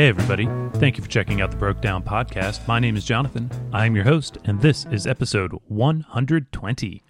Hey, everybody. Thank you for checking out the Broke Down Podcast. My name is Jonathan. I am your host, and this is episode 120.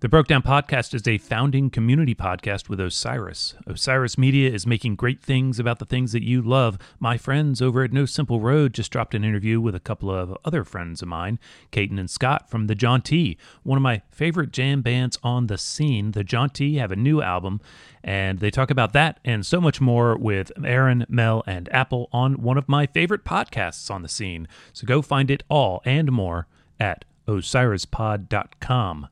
The Broke Down Podcast is a founding community podcast with Osiris. Osiris Media is making great things about the things that you love. My friends over at No Simple Road just dropped an interview with a couple of other friends of mine, Caton and Scott from the T, one of my favorite jam bands on the scene. The T have a new album, and they talk about that and so much more with Aaron, Mel, and Apple on one of my favorite podcasts on the scene. So go find it all and more at osirispod.com.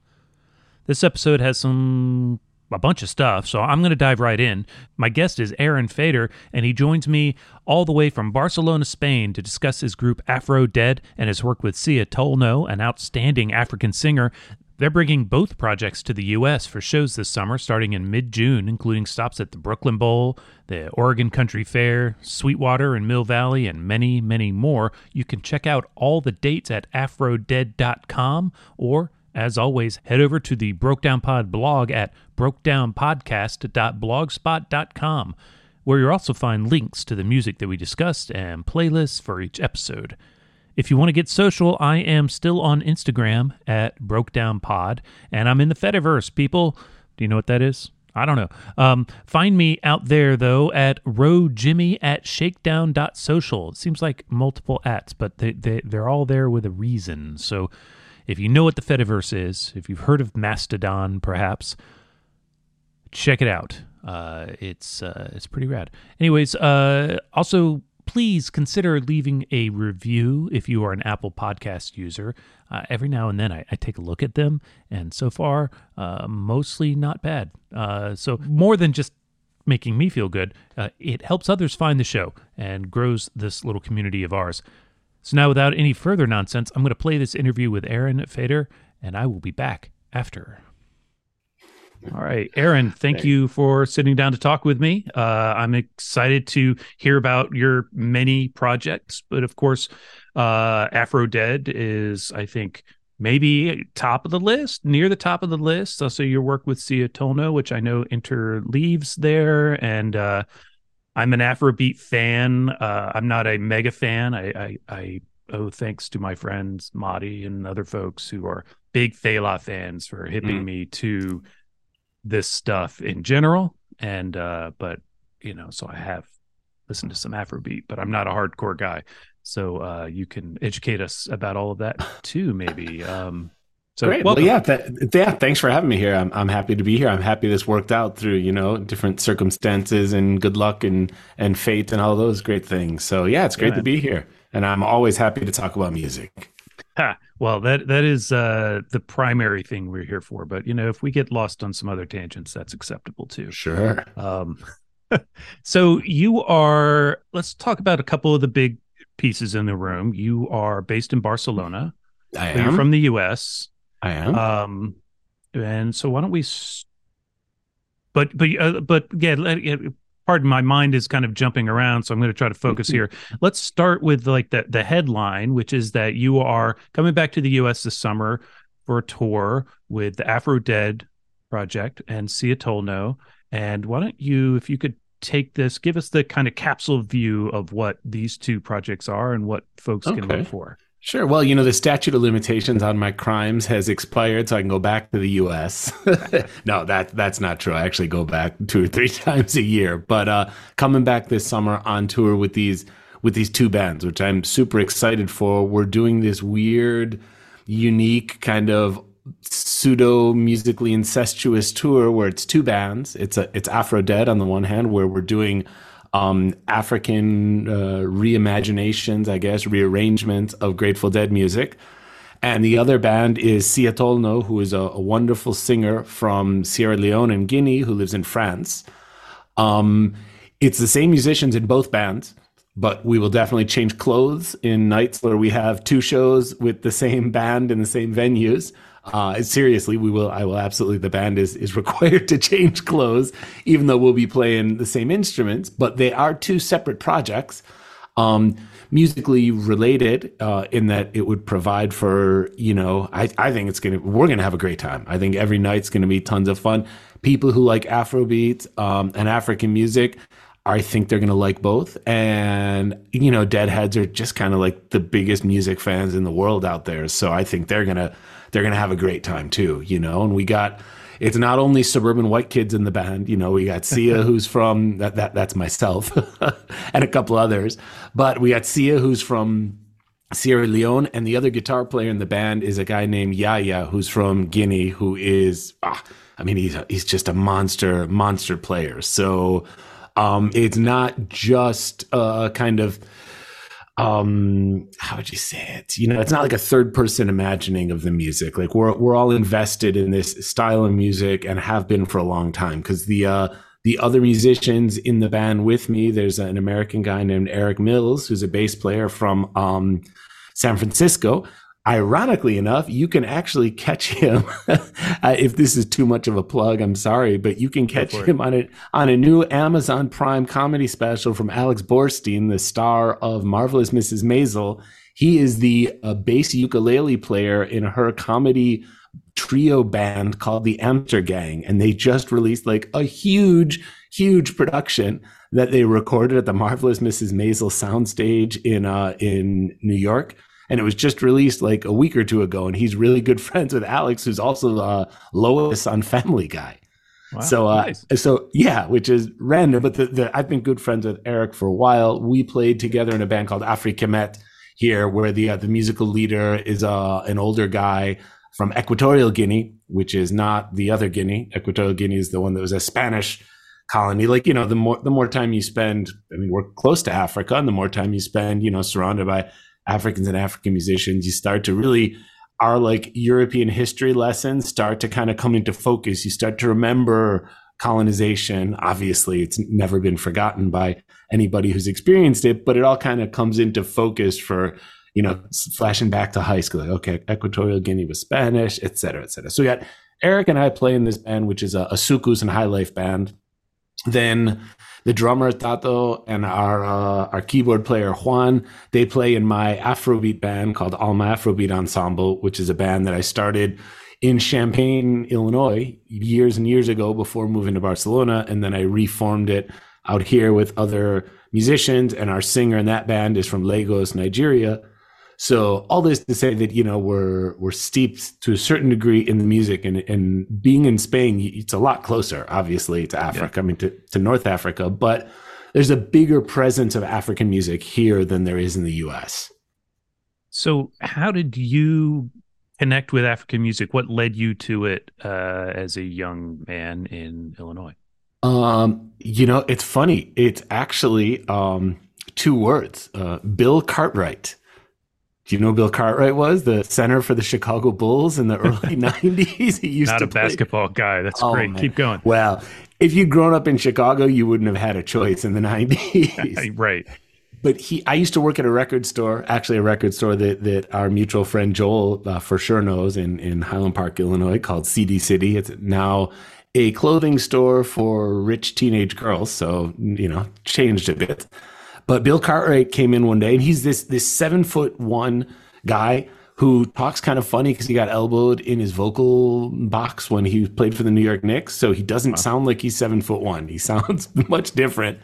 This episode has some a bunch of stuff, so I'm going to dive right in. My guest is Aaron Feder, and he joins me all the way from Barcelona, Spain, to discuss his group Afro Dead and his work with Sia Tolno, an outstanding African singer. They're bringing both projects to the U.S. for shows this summer, starting in mid June, including stops at the Brooklyn Bowl, the Oregon Country Fair, Sweetwater and Mill Valley, and many, many more. You can check out all the dates at afrodead.com or as always, head over to the Broke Down Pod blog at brokedownpodcast.blogspot.com, where you'll also find links to the music that we discussed and playlists for each episode. If you want to get social, I am still on Instagram at BrokedownPod, and I'm in the Fediverse, people. Do you know what that is? I don't know. Um, find me out there, though, at rowjimmy at shakedown.social. It seems like multiple ats, but they, they, they're all there with a reason. So if you know what the Fediverse is, if you've heard of Mastodon, perhaps, check it out. Uh, it's uh, it's pretty rad. Anyways, uh, also please consider leaving a review if you are an Apple Podcast user. Uh, every now and then I, I, take a look at them, and so far, uh, mostly not bad. Uh, so more than just making me feel good, uh, it helps others find the show and grows this little community of ours. So now, without any further nonsense, I'm going to play this interview with Aaron Feder, and I will be back after. All right, Aaron, thank you for sitting down to talk with me. Uh, I'm excited to hear about your many projects, but of course, uh, Afro Dead is, I think, maybe top of the list, near the top of the list. Also, your work with Sia Tolno, which I know interleaves there, and uh, I'm an Afrobeat fan. Uh, I'm not a mega fan. I, I, I owe thanks to my friends Madi and other folks who are big Fela fans for hipping mm. me to this stuff in general. And uh, but you know, so I have listened to some Afrobeat, but I'm not a hardcore guy. So uh, you can educate us about all of that too, maybe. Um, so Great. Welcome. Well, yeah, th- yeah. Thanks for having me here. I'm, I'm happy to be here. I'm happy this worked out through you know different circumstances and good luck and and fate and all those great things. So yeah, it's great yeah, to be here, and I'm always happy to talk about music. Ha. Well, that that is uh, the primary thing we're here for. But you know, if we get lost on some other tangents, that's acceptable too. Sure. Um, so you are. Let's talk about a couple of the big pieces in the room. You are based in Barcelona. I am. You're from the U.S. I am. Um, and so why don't we? But but uh, but yeah, pardon my mind is kind of jumping around, so I'm going to try to focus here. Let's start with like the the headline, which is that you are coming back to the U.S. this summer for a tour with the Afro Dead project and Sia Tolno. And why don't you, if you could take this, give us the kind of capsule view of what these two projects are and what folks okay. can look for. Sure. Well, you know, the statute of limitations on my crimes has expired, so I can go back to the U.S. no, that that's not true. I actually go back two or three times a year. But uh, coming back this summer on tour with these with these two bands, which I'm super excited for. We're doing this weird, unique kind of pseudo musically incestuous tour where it's two bands. It's a it's Afro Dead on the one hand, where we're doing um, African uh, reimaginations, I guess, rearrangements of Grateful Dead music. And the other band is Sia Tolno, who is a, a, wonderful singer from Sierra Leone and Guinea who lives in France. Um, it's the same musicians in both bands, but we will definitely change clothes in nights where we have two shows with the same band in the same venues. Uh, seriously, we will. I will absolutely. The band is is required to change clothes, even though we'll be playing the same instruments. But they are two separate projects, um, musically related uh, in that it would provide for you know. I I think it's gonna. We're gonna have a great time. I think every night's gonna be tons of fun. People who like Afrobeat um, and African music. I think they're going to like both. And, you know, Deadheads are just kind of like the biggest music fans in the world out there. So I think they're going to, they're going to have a great time too, you know, and we got, it's not only suburban white kids in the band. You know, we got Sia, who's from that, that that's myself and a couple others, but we got Sia, who's from Sierra Leone, and the other guitar player in the band is a guy named Yaya, who's from Guinea, who is, ah, I mean, he's he's just a monster, monster player. So um, it's not just a kind of um how would you say it? You know it's not like a third person imagining of the music. Like we're we're all invested in this style of music and have been for a long time. Because the uh the other musicians in the band with me there's an american guy named eric mills who's a bass player from um san francisco ironically enough, you can actually catch him. if this is too much of a plug, I'm sorry, but you can catch him on a on a new Amazon Prime comedy special from Alex Borstein, the star of Marvelous Mrs. Maisel. He is the uh, bass ukulele player in her comedy trio band called the Amter Gang, and they just released like a huge, huge production that they recorded at the Marvelous Mrs. Maisel soundstage in uh, in New York and it was just released like a week or two ago. And he's really good friends with Alex, who's also uh, Lois on Family Guy. Wow, so, uh, nice. so yeah, which is random. But the, the, I've been good friends with Eric for a while. We played together in a band called Afrikamet here, where the uh, the musical leader is uh, an older guy from Equatorial Guinea, which is not the other Guinea. Equatorial Guinea is the one that was a Spanish colony. Like you know, the more the more time you spend, I mean, we're close to Africa, and the more time you spend, you know, surrounded by Africans and African musicians, you start to really our like European history lessons start to kind of come into focus. You start to remember colonization. Obviously, it's never been forgotten by anybody who's experienced it, but it all kind of comes into focus for, you know, flashing back to high school. Like, okay, Equatorial Guinea was Spanish, et cetera, et cetera. So we got Eric and I play in this band, which is a, a Soukous and High Life band. Then the drummer Tato and our uh, our keyboard player Juan. They play in my Afrobeat band called Alma Afrobeat Ensemble, which is a band that I started in Champaign, Illinois, years and years ago before moving to Barcelona, and then I reformed it out here with other musicians. And our singer in that band is from Lagos, Nigeria. So all this to say that you know we're we're steeped to a certain degree in the music, and and being in Spain, it's a lot closer, obviously, to Africa. Yeah. I mean, to, to North Africa, but there's a bigger presence of African music here than there is in the U.S. So, how did you connect with African music? What led you to it uh, as a young man in Illinois? Um, you know, it's funny. It's actually um, two words: uh, Bill Cartwright. Do you know Bill Cartwright was the center for the Chicago Bulls in the early '90s? He used Not to a play. basketball guy. That's oh, great. Man. Keep going. Well, if you'd grown up in Chicago, you wouldn't have had a choice in the '90s, right? But he, I used to work at a record store, actually a record store that that our mutual friend Joel uh, for sure knows in in Highland Park, Illinois, called CD City. It's now a clothing store for rich teenage girls, so you know, changed a bit. But Bill Cartwright came in one day, and he's this this seven foot one guy who talks kind of funny because he got elbowed in his vocal box when he played for the New York Knicks. So he doesn't wow. sound like he's seven foot one. He sounds much different.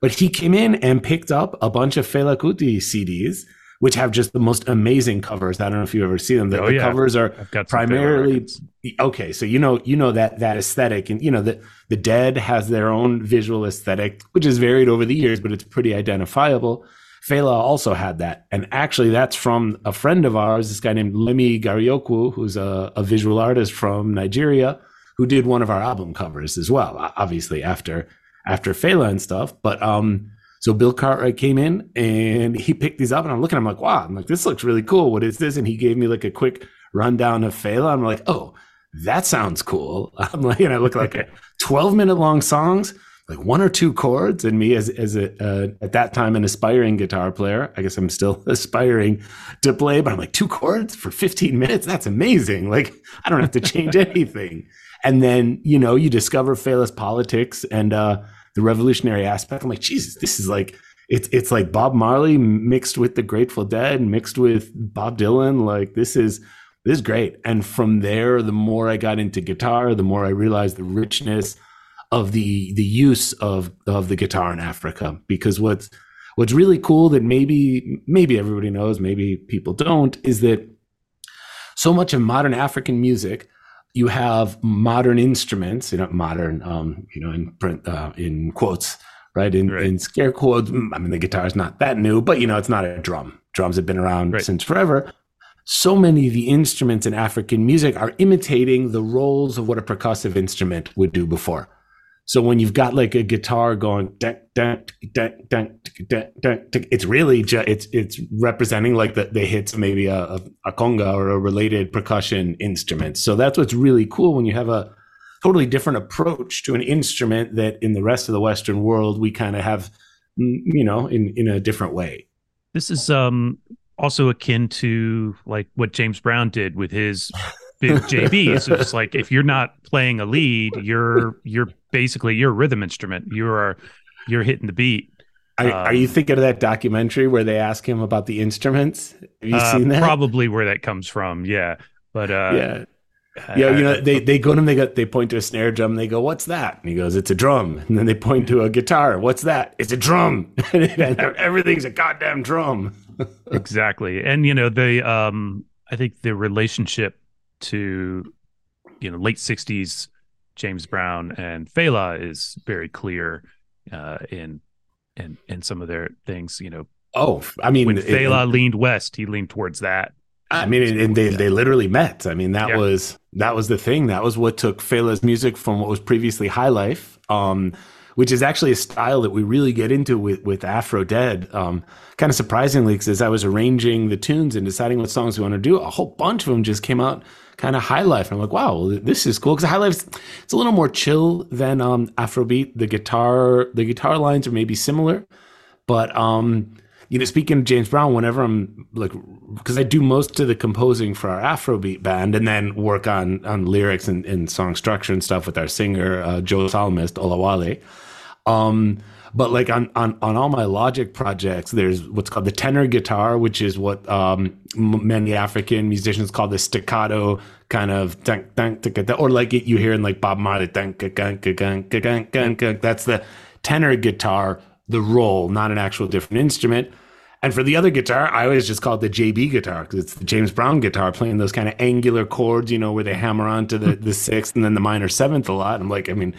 But he came in and picked up a bunch of Fela Kuti CDs which have just the most amazing covers. I don't know if you've ever seen them. The, oh, the yeah. covers are primarily okay. So you know you know that that aesthetic, and you know that the Dead has their own visual aesthetic, which is varied over the years, but it's pretty identifiable. Fela also had that, and actually, that's from a friend of ours, this guy named Lemi Ghariokwu, who's a, a visual artist from Nigeria, who did one of our album covers as well. Obviously, after after Fela and stuff, but um so Bill Cartwright came in and he picked these up, and I'm looking, I'm like, wow, I'm like, this looks really cool. What is this? And he gave me like a quick rundown of Fela. I'm like, oh, that sounds cool. I'm like, and I look like a 12 minute long songs, like one or two chords. And me as as a uh, at that time an aspiring guitar player, I guess I'm still aspiring to play, but I'm like two chords for 15 minutes. That's amazing. Like I don't have to change anything. And then you know you discover Fela's politics and. uh the revolutionary aspect. I'm like, Jesus, this is like it's it's like Bob Marley mixed with the Grateful Dead, mixed with Bob Dylan. Like this is this is great. And from there, the more I got into guitar, the more I realized the richness of the the use of of the guitar in Africa because what's what's really cool that maybe maybe everybody knows maybe people don't is that so much of modern African music you have modern instruments you know modern um you know in print uh, in quotes right in Right. in scare quotes I mean the guitar is not that new but you know it's not a drum drums have been around Right. since forever so many of the instruments in African music are imitating the roles of what a percussive instrument would do before. So when you've got like a guitar going, dun, dun, dun, dun, dun, dun, it's really just it's it's representing like the, the hits of maybe a, a, a conga or a related percussion instrument. So that's what's really cool when you have a totally different approach to an instrument that in the rest of the Western world we kind of have, mm, you know, in in a different way. This is um also akin to like what James Brown did with his big JB. So it's like if you're not playing a lead, you're you're basically you're a rhythm instrument. You are you're hitting the beat. Are, are you Um, thinking of that documentary where they ask him about the instruments? Have you Uh, seen that? Probably where that comes from. Yeah, but uh, yeah. Yeah, you know, they, they go to him, they go, they point to a snare drum, and they go, "What's that?" And he goes, "It's a drum." And then they point to a guitar, "What's that?" It's a drum. and everything's a goddamn drum. exactly and you know the um i think the relationship to you know late 60s james brown and fela is very clear uh in in in some of their things you know Oh, I mean, when it- fela leaned west he leaned towards that I mean, and they, they literally met. I mean, that Yeah. was that was the thing. That was what took Fela's music from what was previously high life, um, which is actually a style that we really get into with with Afro Dead. Um, kind of surprisingly, because as I was arranging the tunes and deciding what songs we want to do, a whole bunch of them just came out kind of high life. And I'm like, wow, this is cool because high life it's a little more chill than um, Afrobeat. The guitar the guitar lines are maybe similar, but um, you know, speaking of James Brown, whenever I'm like, because I do most of the composing for our Afrobeat band, and then work on on lyrics and, and song structure and stuff with our singer uh, Joe Salmist Olawale. Um, but like on, on on all my Logic projects, there's what's called the tenor guitar, which is what um, many African musicians call the staccato kind of dunk dunk dunk or like you hear in like Bob Marley dunk dunk dunk dunk dunk. That's the tenor guitar, the roll, not an actual different instrument. And for the other guitar, I always just call it the JB guitar because it's the James Brown guitar playing those kind of angular chords, you know, where they hammer onto the, the sixth and then the minor seventh a lot. I'm like, I mean,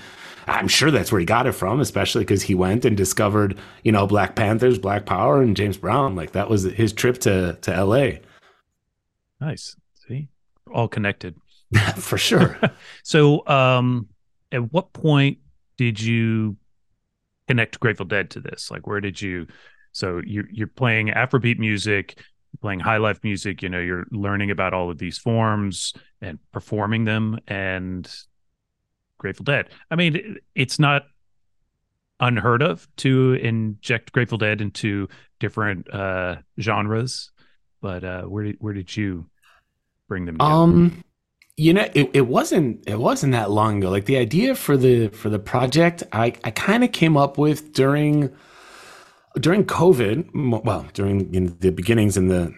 I'm sure that's where he got it from, especially because he went and discovered, you know, Black Panthers, Black Power, and James Brown. Like that was his trip to to L.A. Nice all connected. For sure. so um at what point did you connect grateful dead to this? Like where did you so you you're playing afrobeat music playing high life music you know you're learning about all of these forms and performing them and grateful dead. I mean it's not unheard of to inject grateful dead into different uh genres but uh where did where did you bring them together? Um, you know, it, it wasn't it wasn't that long ago. Like the idea for the for the project, I I kind of came up with during during COVID. Well, during in the beginnings and the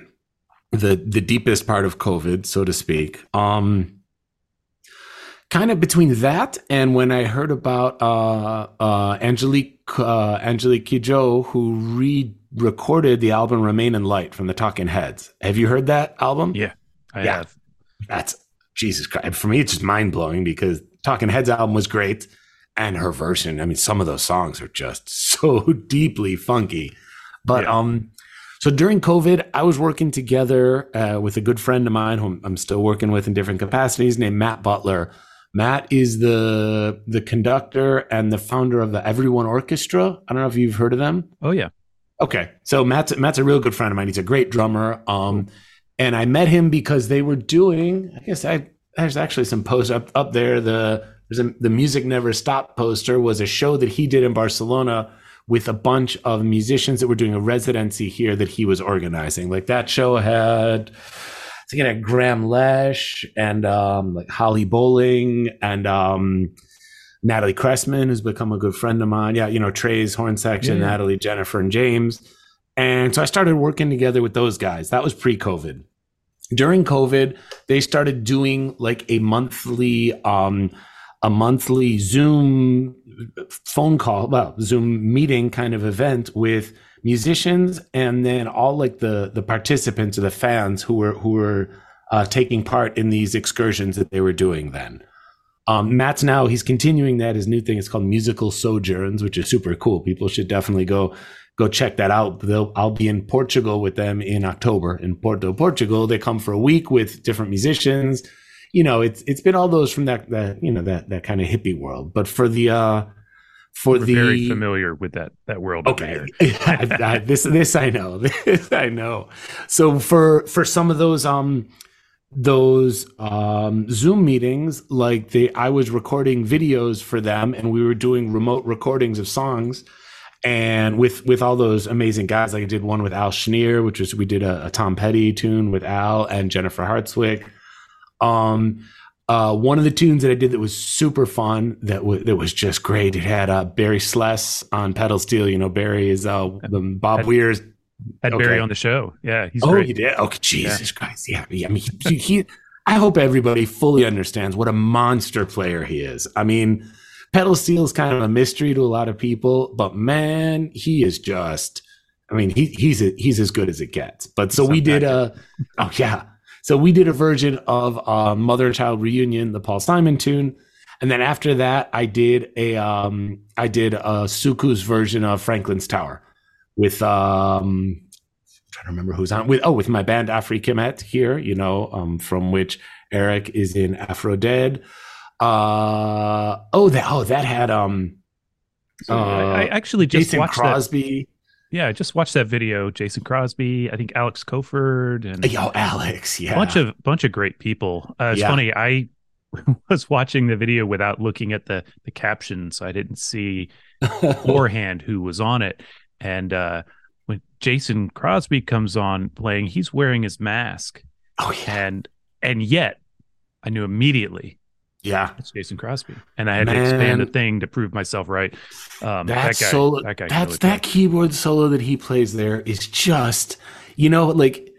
the the deepest part of COVID, so to speak. Um, kind of between that and when I heard about uh uh Angelique uh, Angelique Kidjo, who re-recorded the album "Remain in Light" from the Talking Heads. Have you heard that album? yeah i yeah. have that's Jesus Christ. For me, it's just mind blowing because Talking Heads album was great. And her version, I mean, some of those songs are just so deeply funky. But, Yeah. um, so during COVID, I was working together uh, with a good friend of mine who I'm still working with in different capacities named Matt Butler. Matt is the the conductor and the founder of the Everyone Orchestra. I don't know if you've heard of them. oh yeah Okay, so Matt's Matt's a real good friend of mine. He's a great drummer. Um, and I met him because they were doing. I guess I there's actually some posts up up there. The there's a, the music never stop poster was a show that he did in Barcelona with a bunch of musicians that were doing a residency here that he was organizing. Like that show had. I think it had Grahame Lesh and um, like Holly Bowling and um, Natalie Cressman, who's become a good friend of mine. Yeah, you know, Trey's horn section, Yeah. Natalie, Jennifer, and James. And so I started working together with those guys. That was pre COVID. During COVID, they started doing like a monthly um, a monthly Zoom phone call, well, Zoom meeting kind of event with musicians and then all like the the participants or the fans who were who were uh, taking part in these excursions that they were doing then. Um, Matt's now he's continuing that his new thing is called musical sojourns, which is super cool. People should definitely go go check that out. They'll, I'll be in Portugal with them in October in Porto, Portugal. They come for a week with different musicians. You know, it's it's been all those from that that you know that that kind of hippie world. But for the uh for We're the very familiar with that that world. over Okay, here. I- I- this this I know. This I know. So for for some of those um those um Zoom meetings, like they I was recording videos for them, and we were doing remote recordings of songs. And with with all those amazing guys, like I did one with Al Schnier, which was we did a, a Tom Petty tune with Al and Jennifer Hartswick. Um, uh, one of the tunes that I did that was super fun, that was that was just great. It had uh, Barry Sless on pedal steel. You know, Barry is uh, the Bob Had- Weir's. Had Okay. Barry on the show. Yeah, he's Oh, great. you did? Okay, Jesus Christ! Yeah, I mean, he, he. I hope everybody fully understands what a monster player he is. I mean, pedal steel is kind of a mystery to a lot of people, but man, he is just. I mean, he he's a, he's as good as it gets. But so we did a. Oh yeah. So we did a version of uh, Mother and Child Reunion, the Paul Simon tune, and then after that, I did a um, I did a Soukous version of Franklin's Tower with um, I'm trying to remember who's on with oh with my band Afri Kemet here, you know, um, from which Eric is in Afro Dead. Uh oh that oh that had um So I, I uh, actually just Jason watched that. Crosby. Yeah, I just watched that video. Jason Crosby, I think Alex Koford, and Yo, Alex, yeah. a bunch of bunch of great people. Uh, it's Yeah. funny. I was watching the video without looking at the the caption, so I didn't see beforehand who was on it. And uh, when Jason Crosby comes on playing, he's wearing his mask, oh yeah. and and yet I knew immediately Yeah. it's Jason Crosby, and I had to expand the thing to prove myself right. Um, that, that guy, solo that guy, that's that play. keyboard solo that he plays there is just you know like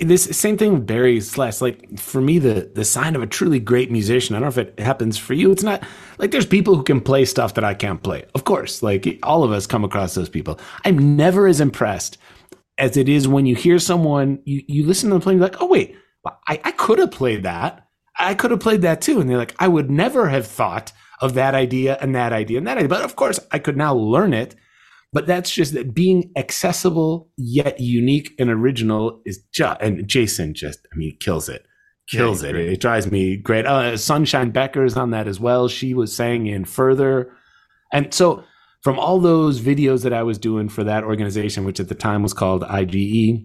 this same thing with barry sless like for me the the sign of a truly great musician i don't know if it happens for you it's not like there's people who can play stuff that i can't play of course like all of us come across those people i'm never as impressed as it is when you hear someone you, you listen to them playing you're like oh wait i, I could have played that i could have played that too and they're like i would never have thought of that idea and that idea and that idea. But of course i could now learn it. But that's just that being accessible yet unique and original is just and jason just i mean kills it. Kills he's it. great. it drives me great. Uh, sunshine becker is on that as well. She was saying in Furthur. And so from all those videos that i was doing for that organization which at the time was called ige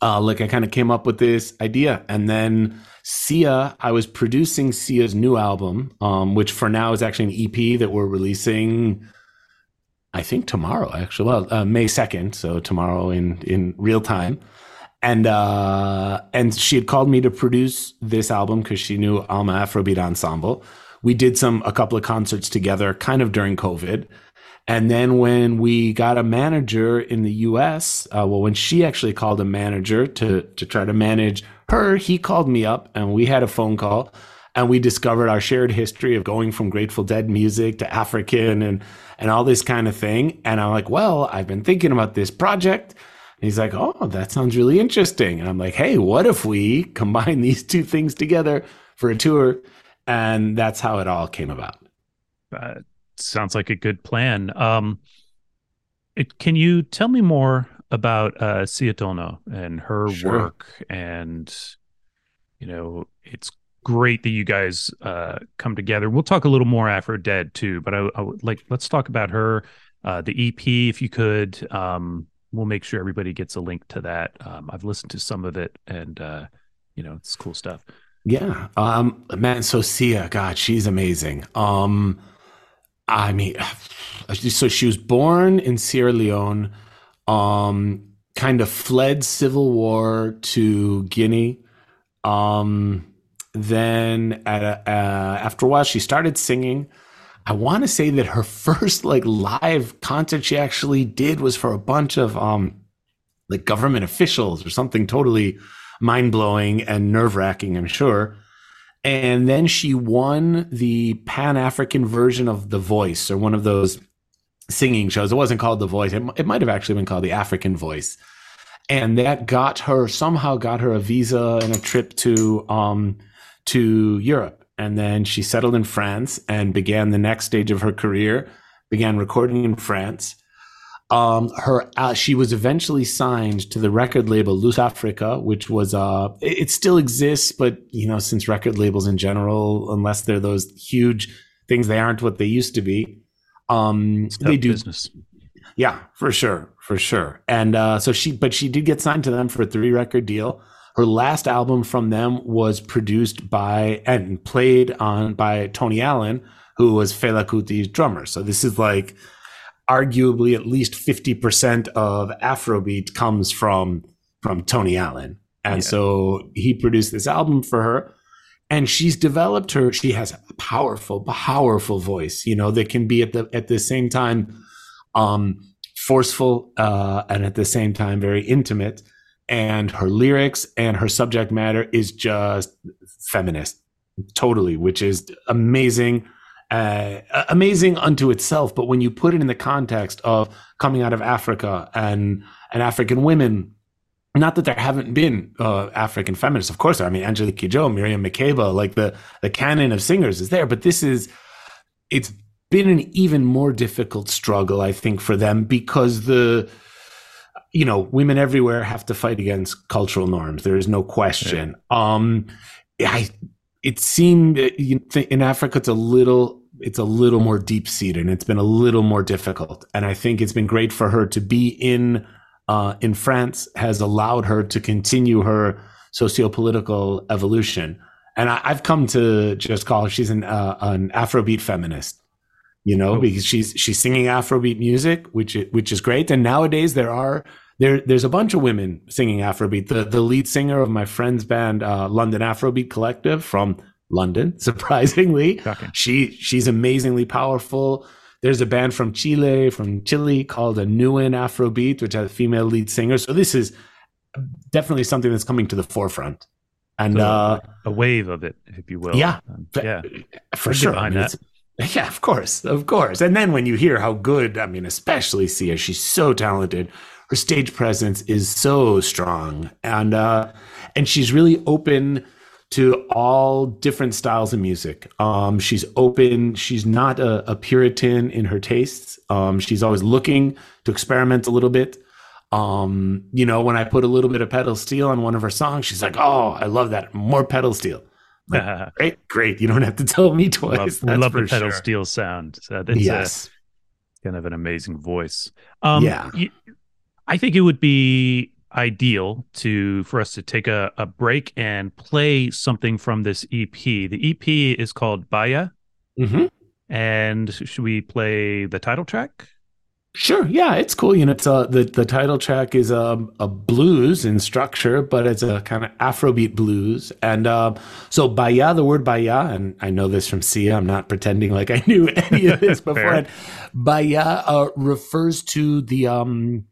uh, like i kind of came up with this idea. And then sia i was producing sia's new album um, which for now is actually an ep that we're releasing I think tomorrow, actually. Well, uh, May second, so tomorrow in in real time. And uh, and she had called me to produce this album because she knew Alma Afrobeat Ensemble. We did some a couple of concerts together, kind of during COVID. And then when we got a manager in the U.S., uh, well, when she actually called a manager to to try to manage her, he called me up and we had a phone call and we discovered our shared history of going from Grateful Dead music to African and and all this kind of thing. And I'm like, well, I've been thinking about this project. And he's like, oh, that sounds really interesting. And I'm like, hey, what if we combine these two things together for a tour? And that's how it all came about. Uh, sounds like a good plan. Um, it, can you tell me more about uh, Sia and her Sure. work? And you know, it's great that you guys uh, come together. We'll talk a little more Afro Dead too, but I, I would like let's talk about her, uh, the EP, if you could. Um, we'll make sure everybody gets a link to that. Um, I've listened to some of it, and uh, you know, it's cool stuff. Yeah. Um man, so Sia, God, she's amazing. Um I mean so she was born in Sierra Leone, um, kind of fled civil war to Guinea. Um then at a, uh, after a while she started singing. I want to say that her first like live concert she actually did was for a bunch of um like government officials or something totally mind blowing and nerve wracking, I'm sure. And then she won the Pan African version of The Voice or one of those singing shows. It wasn't called The Voice. It, it might have actually been called The African Voice. And that got her somehow got her a visa and a trip to um, to Europe. And then she settled in France and began the next stage of her career, began recording in France. Um, her uh, she was eventually signed to the record label Lusafrica, which was uh, it, it still exists, but you know, since record labels in general, unless they're those huge things, they aren't what they used to be. Um, they do business. Yeah, for sure, for sure. And uh, so she, but she did get signed to them for a three record deal. Her last album from them was produced by and played on by Tony Allen, who was Fela Kuti's drummer. So this is like arguably at least 50% of Afrobeat comes from from Tony Allen. And yeah. so he produced this album for her and she's developed her she has a powerful powerful voice, you know, that can be at the at the same time um forceful uh and at the same time very intimate and her lyrics and her subject matter is just feminist totally which is amazing uh, amazing unto itself. But when you put it in the context of coming out of Africa and and African women, not that there haven't been uh, African feminists, of course. I mean, Angelique Kidjo, Miriam Makeba, like the the canon of singers is there. But this is it's been an even more difficult struggle, I think, for them because the you know women everywhere have to fight against cultural norms. There is no question. Yeah. Um, I it seemed in Africa it's a little it's a little more deep seated and it's been a little more difficult. And I think it's been great for her to be in uh, in France has allowed her to continue her socio-political evolution. And I, have come to just call her she's an uh, an Afrobeat feminist, you know, oh. because she's she's singing Afrobeat music, which which is great. And nowadays there are there there's a bunch of women singing Afrobeat. The the lead singer of my friend's band, uh, London Afrobeat Collective from London, surprisingly, Shocking. she she's amazingly powerful. There's a band from Chile, from Chile called a Newen Afrobeat, which has a female lead singer. So this is definitely something that's coming to the forefront. And so uh, a wave of it, if you will. Yeah, um, yeah, for sure. I mean, yeah, of course, of course. And then when you hear how good, I mean, especially Sia, she's so talented her stage presence is so strong and uh and she's really open to all different styles of music. Um, she's open. She's not a, a, Puritan in her tastes. Um, she's always looking to experiment a little bit. Um, you know, when I put a little bit of pedal steel on one of her songs, she's like, "Oh, I love that. More pedal steel." Like, great, great. You don't have to tell me twice. Love, love the pedal sure. steel sound. So that's yes. A, kind of an amazing voice. Um, yeah. You, I think it would be ideal to for us to take a, a break and play something from this EP. The EP is called Baya. Mm-hmm. And should we play the title track? Sure. Yeah, it's cool. You know, it's a, uh, the the title track is a, um, a blues in structure, but it's a kind of Afrobeat blues. And uh, so Baya, the word Baya, and I know this from Sia. I'm not pretending like I knew any of this beforehand. Baya uh, refers to the um,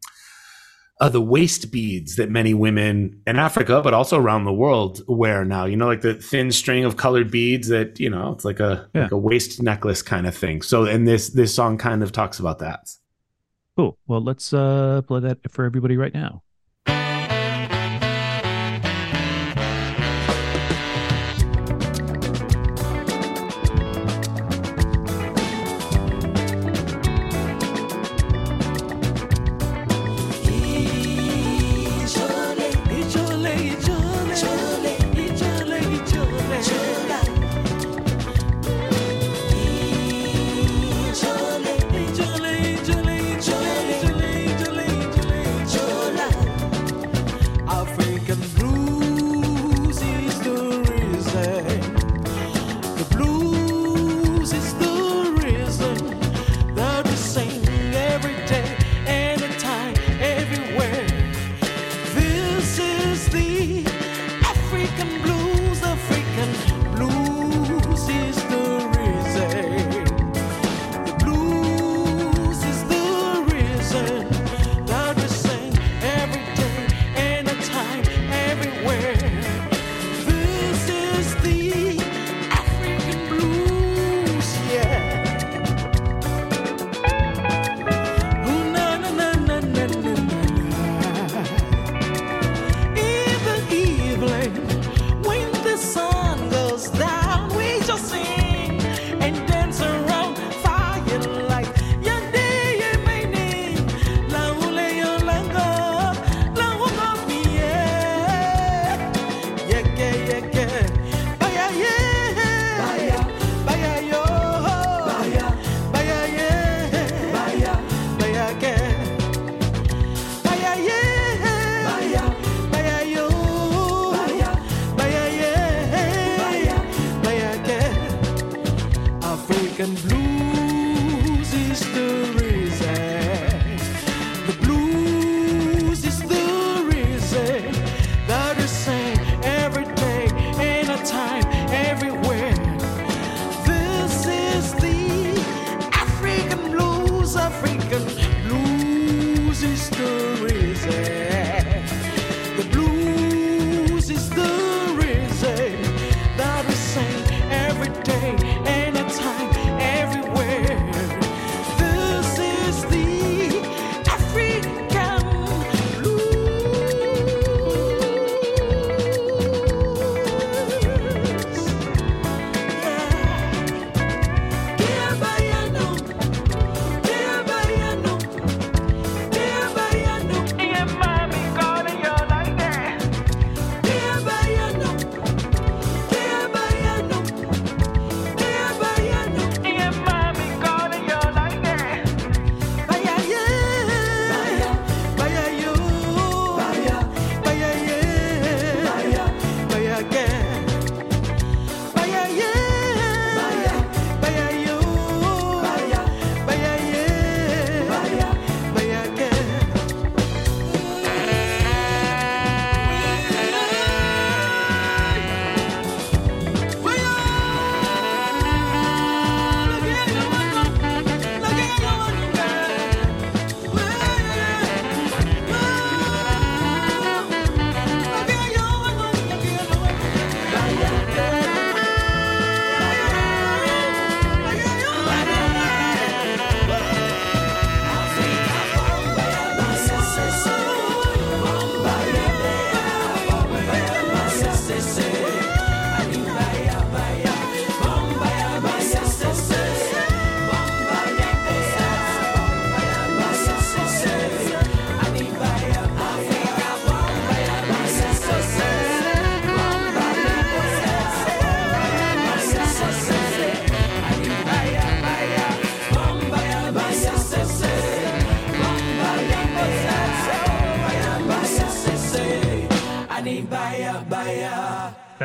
uh, the waist beads that many women in Africa, but also around the world, wear now. You know, like the thin string of colored beads that you know, it's like a yeah. like a waist necklace kind of thing. So, and this this song kind of talks about that. Cool. Well, let's uh, play that for everybody right now.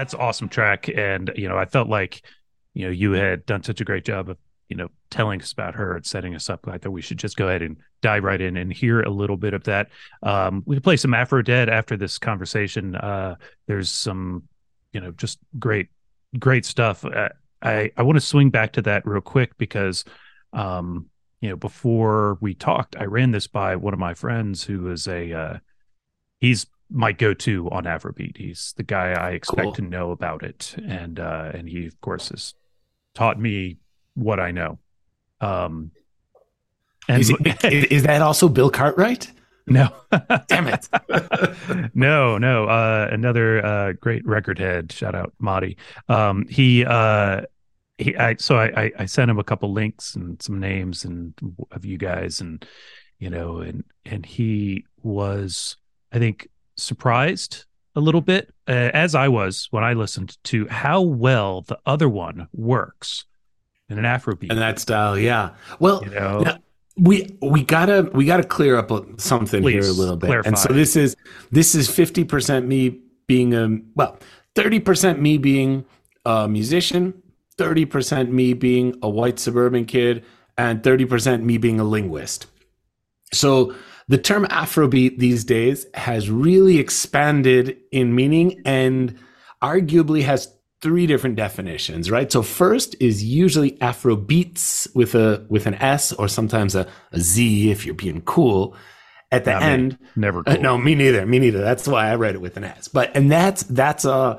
That's awesome track, and you know, I felt like you know you had done such a great job of you know telling us about her and setting us up. I thought we should just go ahead and dive right in and hear a little bit of that. Um, we can play some Afro Dead after this conversation. Uh, there's some you know just great great stuff. Uh, I I want to swing back to that real quick because um, you know before we talked, I ran this by one of my friends who is a uh, he's my go-to on Afrobeat. He's the guy I expect cool. to know about it, and uh, and he of course has taught me what I know. Um, and is, it, is that also Bill Cartwright? No, damn it. no, no. Uh, another uh, great record head. Shout out Marty. Um, he, uh, he, I, so I, I sent him a couple links and some names and of you guys, and you know, and and he was, I think, surprised a little bit, uh, as I was when I listened to how well the other one works in an Afrobeat. And that style, yeah. Well, you know, now, we we gotta we gotta clear up something here a little bit. Clarify. And so this is this is fifty percent me being a well, thirty percent me being a musician, thirty percent me being a white suburban kid, and thirty percent me being a linguist. So the term Afrobeat these days has really expanded in meaning and arguably has three different definitions, right? So first is usually Afrobeats with a with an S or sometimes a, a Z if you're being cool. At the Not end, me. never uh, cool. Uh, no, me neither. Me neither. That's why I read it with an S. But and that's that's a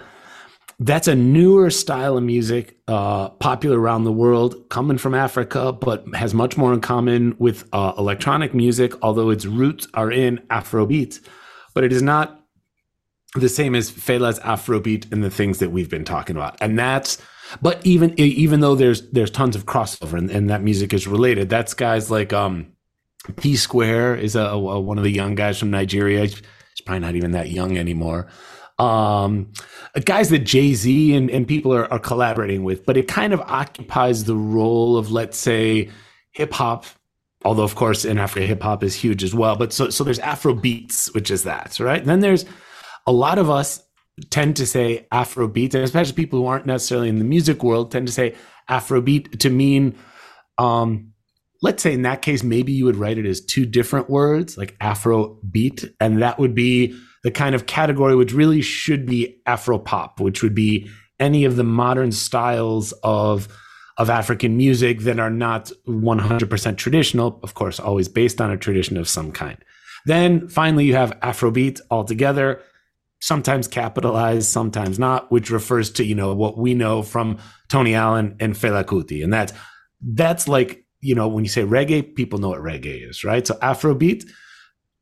that's a newer style of music, uh, popular around the world, coming from Africa, but has much more in common with uh, electronic music, although its roots are in Afrobeat. But it is not the same as Fela's Afrobeat and the things that we've been talking about. And that's, but even even though there's there's tons of crossover and, and that music is related, that's guys like um, P Square is a, a, one of the young guys from Nigeria. He's probably not even that young anymore um, guys that Jay Z and, and people are, are collaborating with, but it kind of occupies the role of, let's say, hip hop. Although, of course, in Africa, hip hop is huge as well. But so, so there's Afro beats, which is that, right? And then there's a lot of us tend to say Afrobeat, and especially people who aren't necessarily in the music world tend to say Afrobeat to mean, um, let's say in that case, maybe you would write it as two different words, like Afrobeat, and that would be the kind of category which really should be Afropop, which would be any of the modern styles of of African music that are not 100% traditional, of course, always based on a tradition of some kind. Then finally, you have Afrobeat altogether, sometimes capitalized, sometimes not, which refers to, you know, what we know from Tony Allen and Fela Kuti. And that's, that's like, you know, when you say reggae, people know what reggae is, right? So Afrobeat,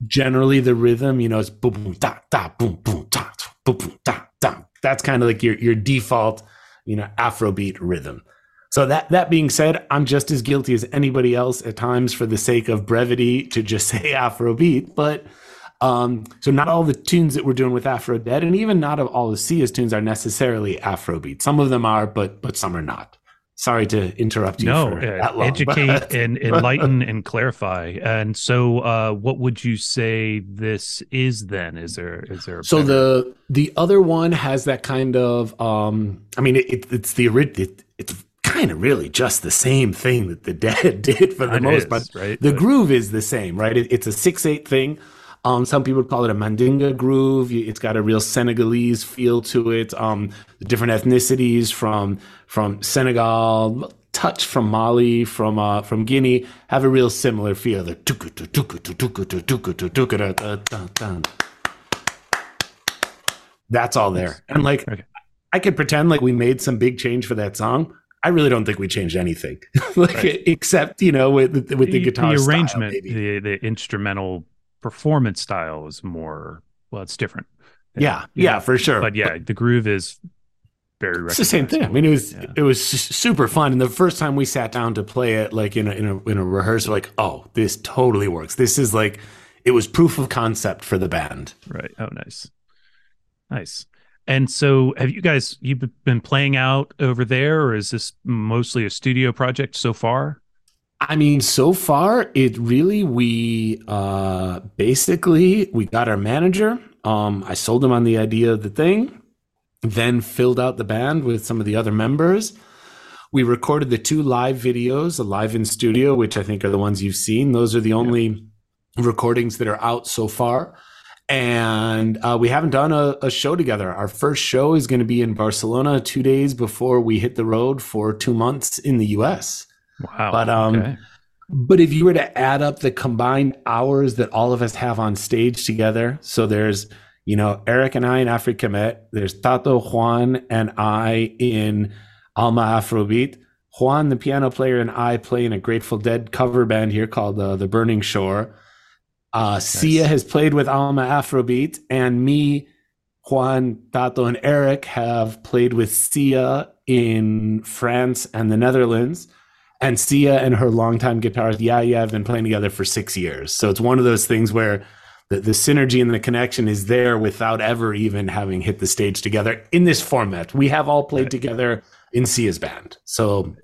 generally the rhythm, you know, is boom boom da da boom boom da boom boom da da. That's kind of like your your default, you know, Afrobeat rhythm. So that that being said, I'm just as guilty as anybody else at times for the sake of brevity to just say Afrobeat. But um, so not all the tunes that we're doing with Afro Dead, and even not of all the Sia's tunes are necessarily Afrobeat. Some of them are, but but some are not sorry to interrupt you. No, uh, long, educate but... and enlighten and clarify. And so, uh, what would you say this is then? Is there is there? so better... the the other one has that kind of. Um, I mean, it, it's the it, it's kind of really just the same thing that the Dead did for the it most part. Right, the but... groove is the same, right? It, it's a six eight thing. Um, some people call it a mandinga groove. It's got a real Senegalese feel to it. Um, different ethnicities from from Senegal, touch from Mali, from uh, from Guinea have a real similar feel. The that's all there. And like, okay. I could pretend like we made some big change for that song. I really don't think we changed anything, like right. except you know with with the, guitar the arrangement, style, the the instrumental performance style is more well, it's different. Yeah, yeah, know? for sure. But yeah, but, the groove is very. It's the same thing. I mean, it was yeah. it was super fun, and the first time we sat down to play it, like in a in a, in a rehearsal, like, oh, this totally works. This is like it was proof of concept for the band. Right. Oh, nice, nice. And so, have you guys you've been playing out over there, or is this mostly a studio project so far? I mean, so far, it really, we uh, basically, we got our manager. Um, I sold him on the idea of the thing. Then filled out the band with some of the other members. We recorded the two live videos, a live in studio, which I think are the ones you've seen. Those are the only recordings that are out so far. And uh, we haven't done a, a, show together. Our first show is going to be in Barcelona two days before we hit the road for two months in the US. Wow. But um, okay. but if you were to add up the combined hours that all of us have on stage together, so there's you know Eric and I in Africa Met, there's Tato, Juan, and I in Alma Afrobeat. Juan, the piano player, and I play in a Grateful Dead cover band here called uh, The Burning Shore. Uh, nice. Sia has played with Alma Afrobeat, and me, Juan, Tato, and Eric have played with Sia in France and the Netherlands. And Sia and her longtime guitarist Yaya have been playing together for six years. So it's one of those things where the, the synergy and the connection is there without ever even having hit the stage together in this format. We have all played together in Sia's band. So,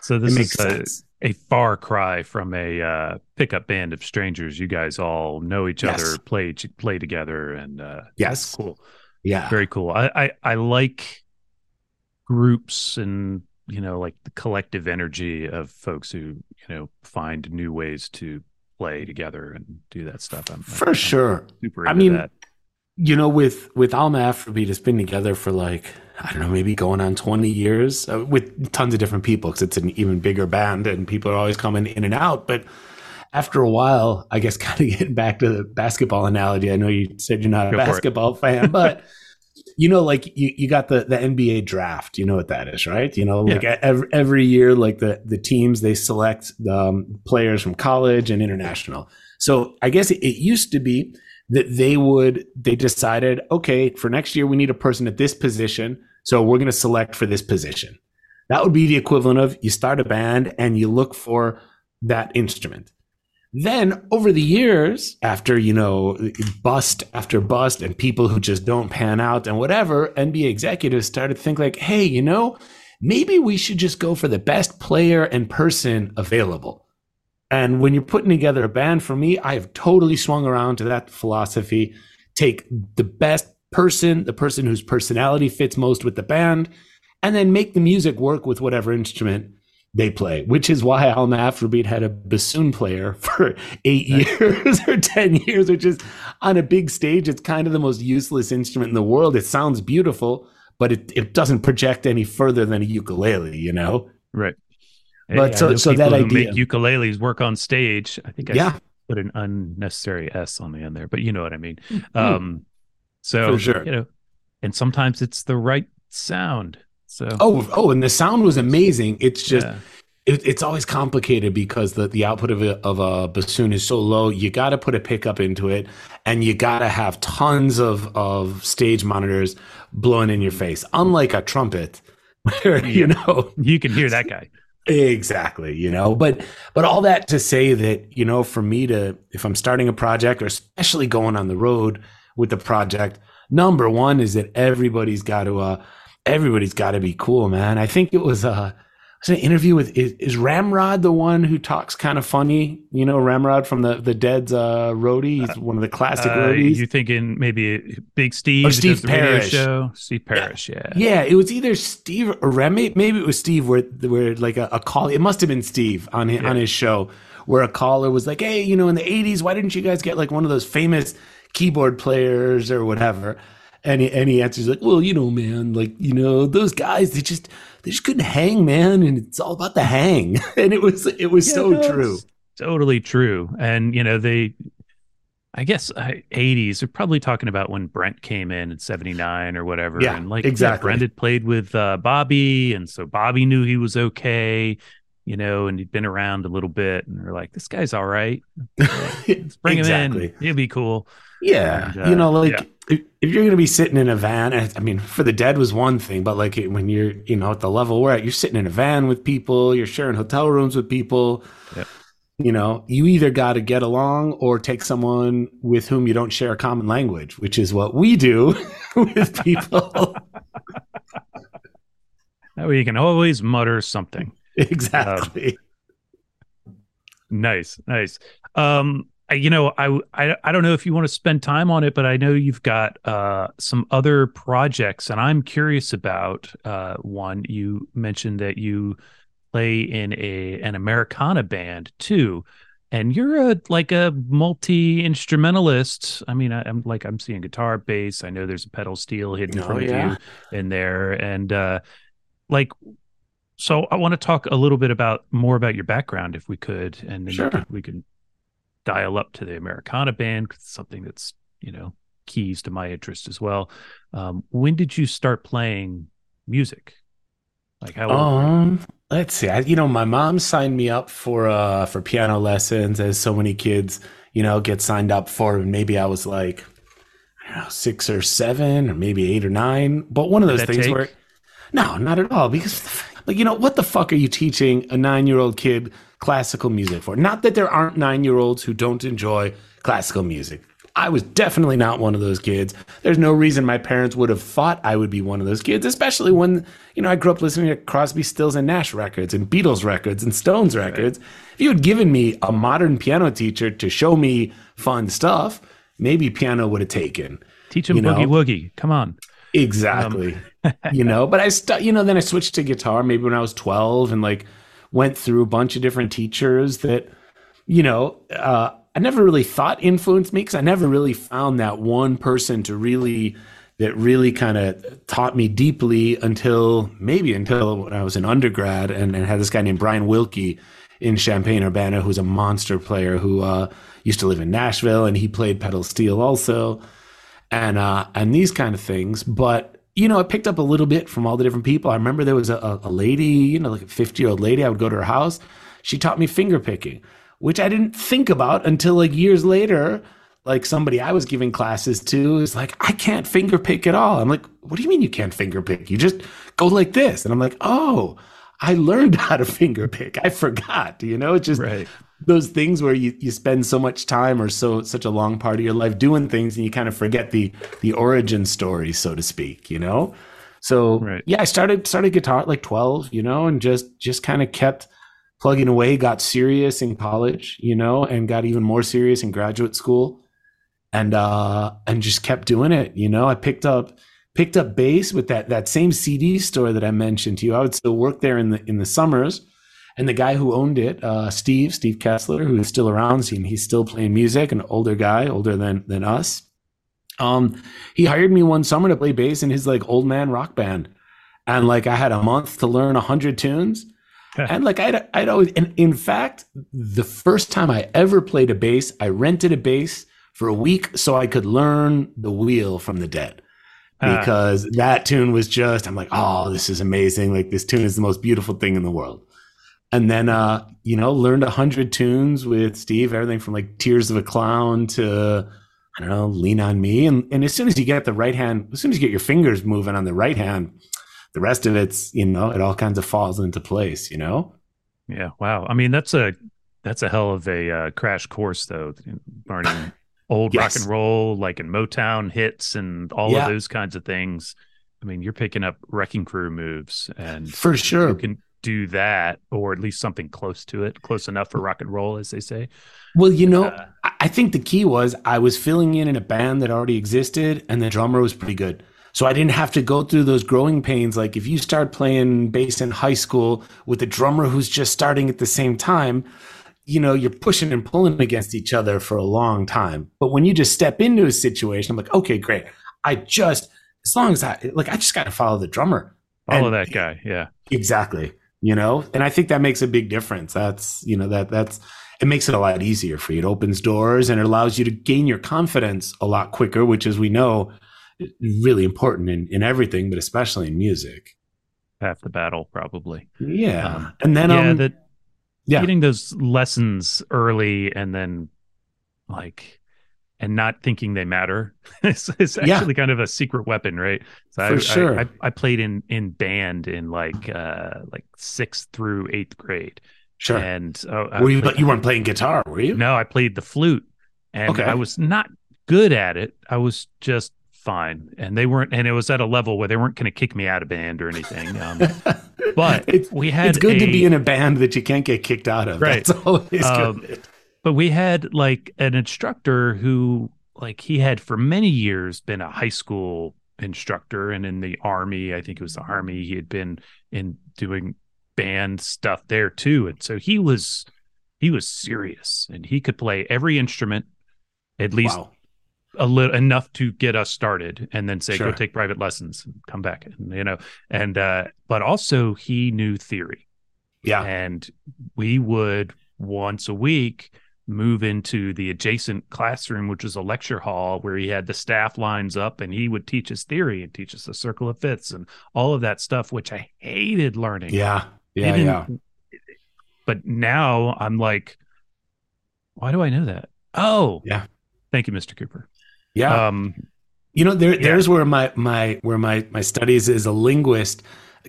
so this is a, a, far cry from a uh, pickup band of strangers. You guys all know each yes. other, play play together, and uh, yes, cool. Yeah, very cool. I, I I like groups and you know like the collective energy of folks who you know find new ways to play together and do that stuff. I'm, for I'm, sure. I'm super. I mean, that. you know, with with Alma Afrobeat, it's been together for like I don't know, maybe going on 20 years uh, with tons of different people because it's an even bigger band and people are always coming in and out. But after a while, I guess kind of getting back to the basketball analogy, I know you said you're not a basketball fan, but you know, like you, you got the, the NBA draft, you know what that is, right? You know, like yeah. every, every year, like the, the teams, they select the um, players from college and international. So I guess it, it used to be that they would, they decided, okay, for next year, we need a person at this position so we're going to select for this position. That would be the equivalent of you start a band and you look for that instrument. Then over the years, after, you know, bust after bust and people who just don't pan out and whatever, NBA executives started to think like, hey, you know, maybe we should just go for the best player and person available. And when you're putting together a band for me, I have totally swung around to that philosophy. Take the best person, the person whose personality fits most with the band, and then make the music work with whatever instrument they play, which is why Alma Afrobeat had a bassoon player for eight years or 10 years, which is on a big stage. It's kind of the most useless instrument in the world. It sounds beautiful, but it, it doesn't project any further than a ukulele, you know? Right. But so, so that idea. Make ukuleles work on stage. I think I yeah. put an unnecessary S on the end there, but you know what I mean. Mm-hmm. Um, so For sure. you know, and sometimes it's the right sound. So oh oh, and the sound was amazing. It's just. Yeah. It, it's always complicated because the, the output of a, of a bassoon is so low. You got to put a pickup into it, and you got to have tons of, of stage monitors blowing in your face. Unlike a trumpet, where you know you can hear that guy exactly you know but but all that to say that you know for me to if i'm starting a project or especially going on the road with the project. Number one is that everybody's got to uh, everybody's got to be cool, man. I think it was uh was an interview with is, is, Ramrod the one who talks kind of funny? You know, Ramrod from the the Dead's uh, roadie. He's uh, one of the classic uh, roadies. You thinking maybe Big Steve? Or Steve Parrish. Show? Steve Parrish. Yeah. yeah. yeah. it was either Steve or Remy. Maybe it was Steve. Where where like a, a call. It must have been Steve on his, yeah. on his show where a caller was like, "Hey, you know, in the '80s, why didn't you guys get like one of those famous?" keyboard players or whatever. And he, and he answers like, well, you know, man, like, you know, those guys, they just, they just couldn't hang, man. And it's all about the hang. and it was, it was yeah, so true. Totally true. And, you know, they, I guess uh, 80s, they're probably talking about when Brent came in in 79 or whatever. Yeah, and like, exactly. Yeah, Brent had played with uh, Bobby. And so Bobby knew he was okay you know, and he'd been around a little bit, and they're like, "This guy's all right. Let's bring exactly. him in. He'll be cool." Yeah, and, uh, you know, like yeah. If, if, you're going to be sitting in a van, I mean, for the dead was one thing, but like when you're, you know, at the level we're at, you're sitting in a van with people, you're sharing hotel rooms with people. Yep. You know, you either got to get along or take someone with whom you don't share a common language, which is what we do with people. that way you can always mutter something. Exactly. Um, nice, nice. Um, you know, I, I I don't know if you want to spend time on it, but I know you've got uh, some other projects, and I'm curious about uh, one. You mentioned that you play in a an Americana band too, and you're a like a multi instrumentalist. I mean, I, am like I'm seeing guitar, bass. I know there's a pedal steel hidden oh, from yeah. you in there, and uh, like so I want to talk a little bit about more about your background, if we could, and then sure. we, could, we can dial up to the Americana band, something that's you know keys to my interest as well. Um, when did you start playing music? Like how? Um, let's see. I, you know, my mom signed me up for uh for piano lessons, as so many kids, you know, get signed up for. And maybe I was like, I don't know, six or seven, or maybe eight or nine. But one of those things take? where, no, not at all, because like, you know, what the fuck are you teaching a nine year old kid classical music for? Not that there aren't nine year olds who don't enjoy classical music. I was definitely not one of those kids. There's no reason my parents would have thought I would be one of those kids, especially when, you know, I grew up listening to Crosby, Stills, and Nash records and Beatles records and Stones records. If you had given me a modern piano teacher to show me fun stuff, maybe piano would have taken. Teach him boogie woogie. Come on. Exactly. Um. you know, but I st- you know, then I switched to guitar maybe when I was 12 and like went through a bunch of different teachers that you know, uh, I never really thought influenced me because I never really found that one person to really that really kind of taught me deeply until maybe until when I was an undergrad and, and had this guy named Brian Wilkie in Champaign Urbana who's a monster player who uh, used to live in Nashville and he played pedal steel also and uh, and these kind of things. But you know, I picked up a little bit from all the different people. I remember there was a, a lady, you know, like a 50 year old lady. I would go to her house. She taught me finger picking, which I didn't think about until like years later. Like somebody I was giving classes to is like, I can't finger pick at all. I'm like, what do you mean you can't finger pick? You just go like this. And I'm like, oh, I learned how to finger pick. I forgot, you know, it's just right those things where you, you spend so much time or so such a long part of your life doing things and you kind of forget the the origin story so to speak you know? So right. yeah i started started guitar at like 12 you know and just just kind of kept plugging away got serious in college you know and got even more serious in graduate school. And uh and just kept doing it you know? I picked up picked up bass with that that same cd store that i mentioned to you. I would still work there in the in the summers and the guy who owned it, uh, Steve, Steve Kessler, who's still around, and he's still playing music, an older guy, older than than us. Um, he hired me one summer to play bass in his like old man rock band, and like I had a month to learn a hundred tunes. and like I'd, I'd always, and in fact, the first time I ever played a bass, I rented a bass for a week so I could learn the wheel from the dead because uh, that tune was just, I'm like, oh, this is amazing. Like this tune is the most beautiful thing in the world and then uh, you know learned a hundred tunes with Steve, everything from like Tears of a Clown to I don't know, Lean on Me, and and as soon as you get the right hand, as soon as you get your fingers moving on the right hand, the rest of it's you know it all kinds of falls into place, you know. Yeah, wow. I mean that's a that's a hell of a uh, crash course though, learning old yes. rock and roll like in Motown hits and all yeah. of those kinds of things. I mean, you're picking up wrecking crew moves and for sure you can do that or at least something close to it close enough for rock and roll as they say. Well you know uh, i think the key was i was filling in in a band that already existed and the drummer was pretty good. So i didn't have to go through those growing pains. Like if you start playing bass in high school with a drummer who's just starting at the same time you know you're pushing and pulling against each other for a long time. But when you just step into a situation i'm like okay great. I just as long as i like i just got to follow the drummer. Follow and, that guy yeah. Exactly you know? And i think that makes a big difference. That's you know that that's it makes it a lot easier for you. It opens doors and it allows you to gain your confidence a lot quicker which as we know really important in, in everything but especially in music. Half the battle probably. Yeah. Um, and then yeah um, that yeah. getting those lessons early and then like and not thinking they matter. It's, it's actually yeah. kind of a secret weapon right? So For I, sure. I, I, played in in band in like uh like sixth through eighth grade. Sure. And uh, were you played, you weren't playing guitar were you? No i played the flute. And okay. i was not good at it. I was just fine. And they weren't and it was at a level where they weren't going to kick me out of band or anything um, but it's, we had it's good a, to be in a band that you can't get kicked out of. Right. That's always um, good but we had like an instructor who like he had for many years been a high school instructor and in the army i think it was the army he had been in doing band stuff there too and so he was he was serious and he could play every instrument at least Wow. a little enough to get us started and then say Sure. go take private lessons and come back and, you know and uh but also he knew theory Yeah. and we would once a week move into the adjacent classroom which was a lecture hall where he had the staff lines up and he would teach us theory and teach us the circle of fifths and all of that stuff which i hated learning Yeah. Yeah. Yeah. but now i'm like why do i know that oh Yeah. thank you mr cooper Yeah. um You know, there, Yeah. there's where my my where my my studies as a linguist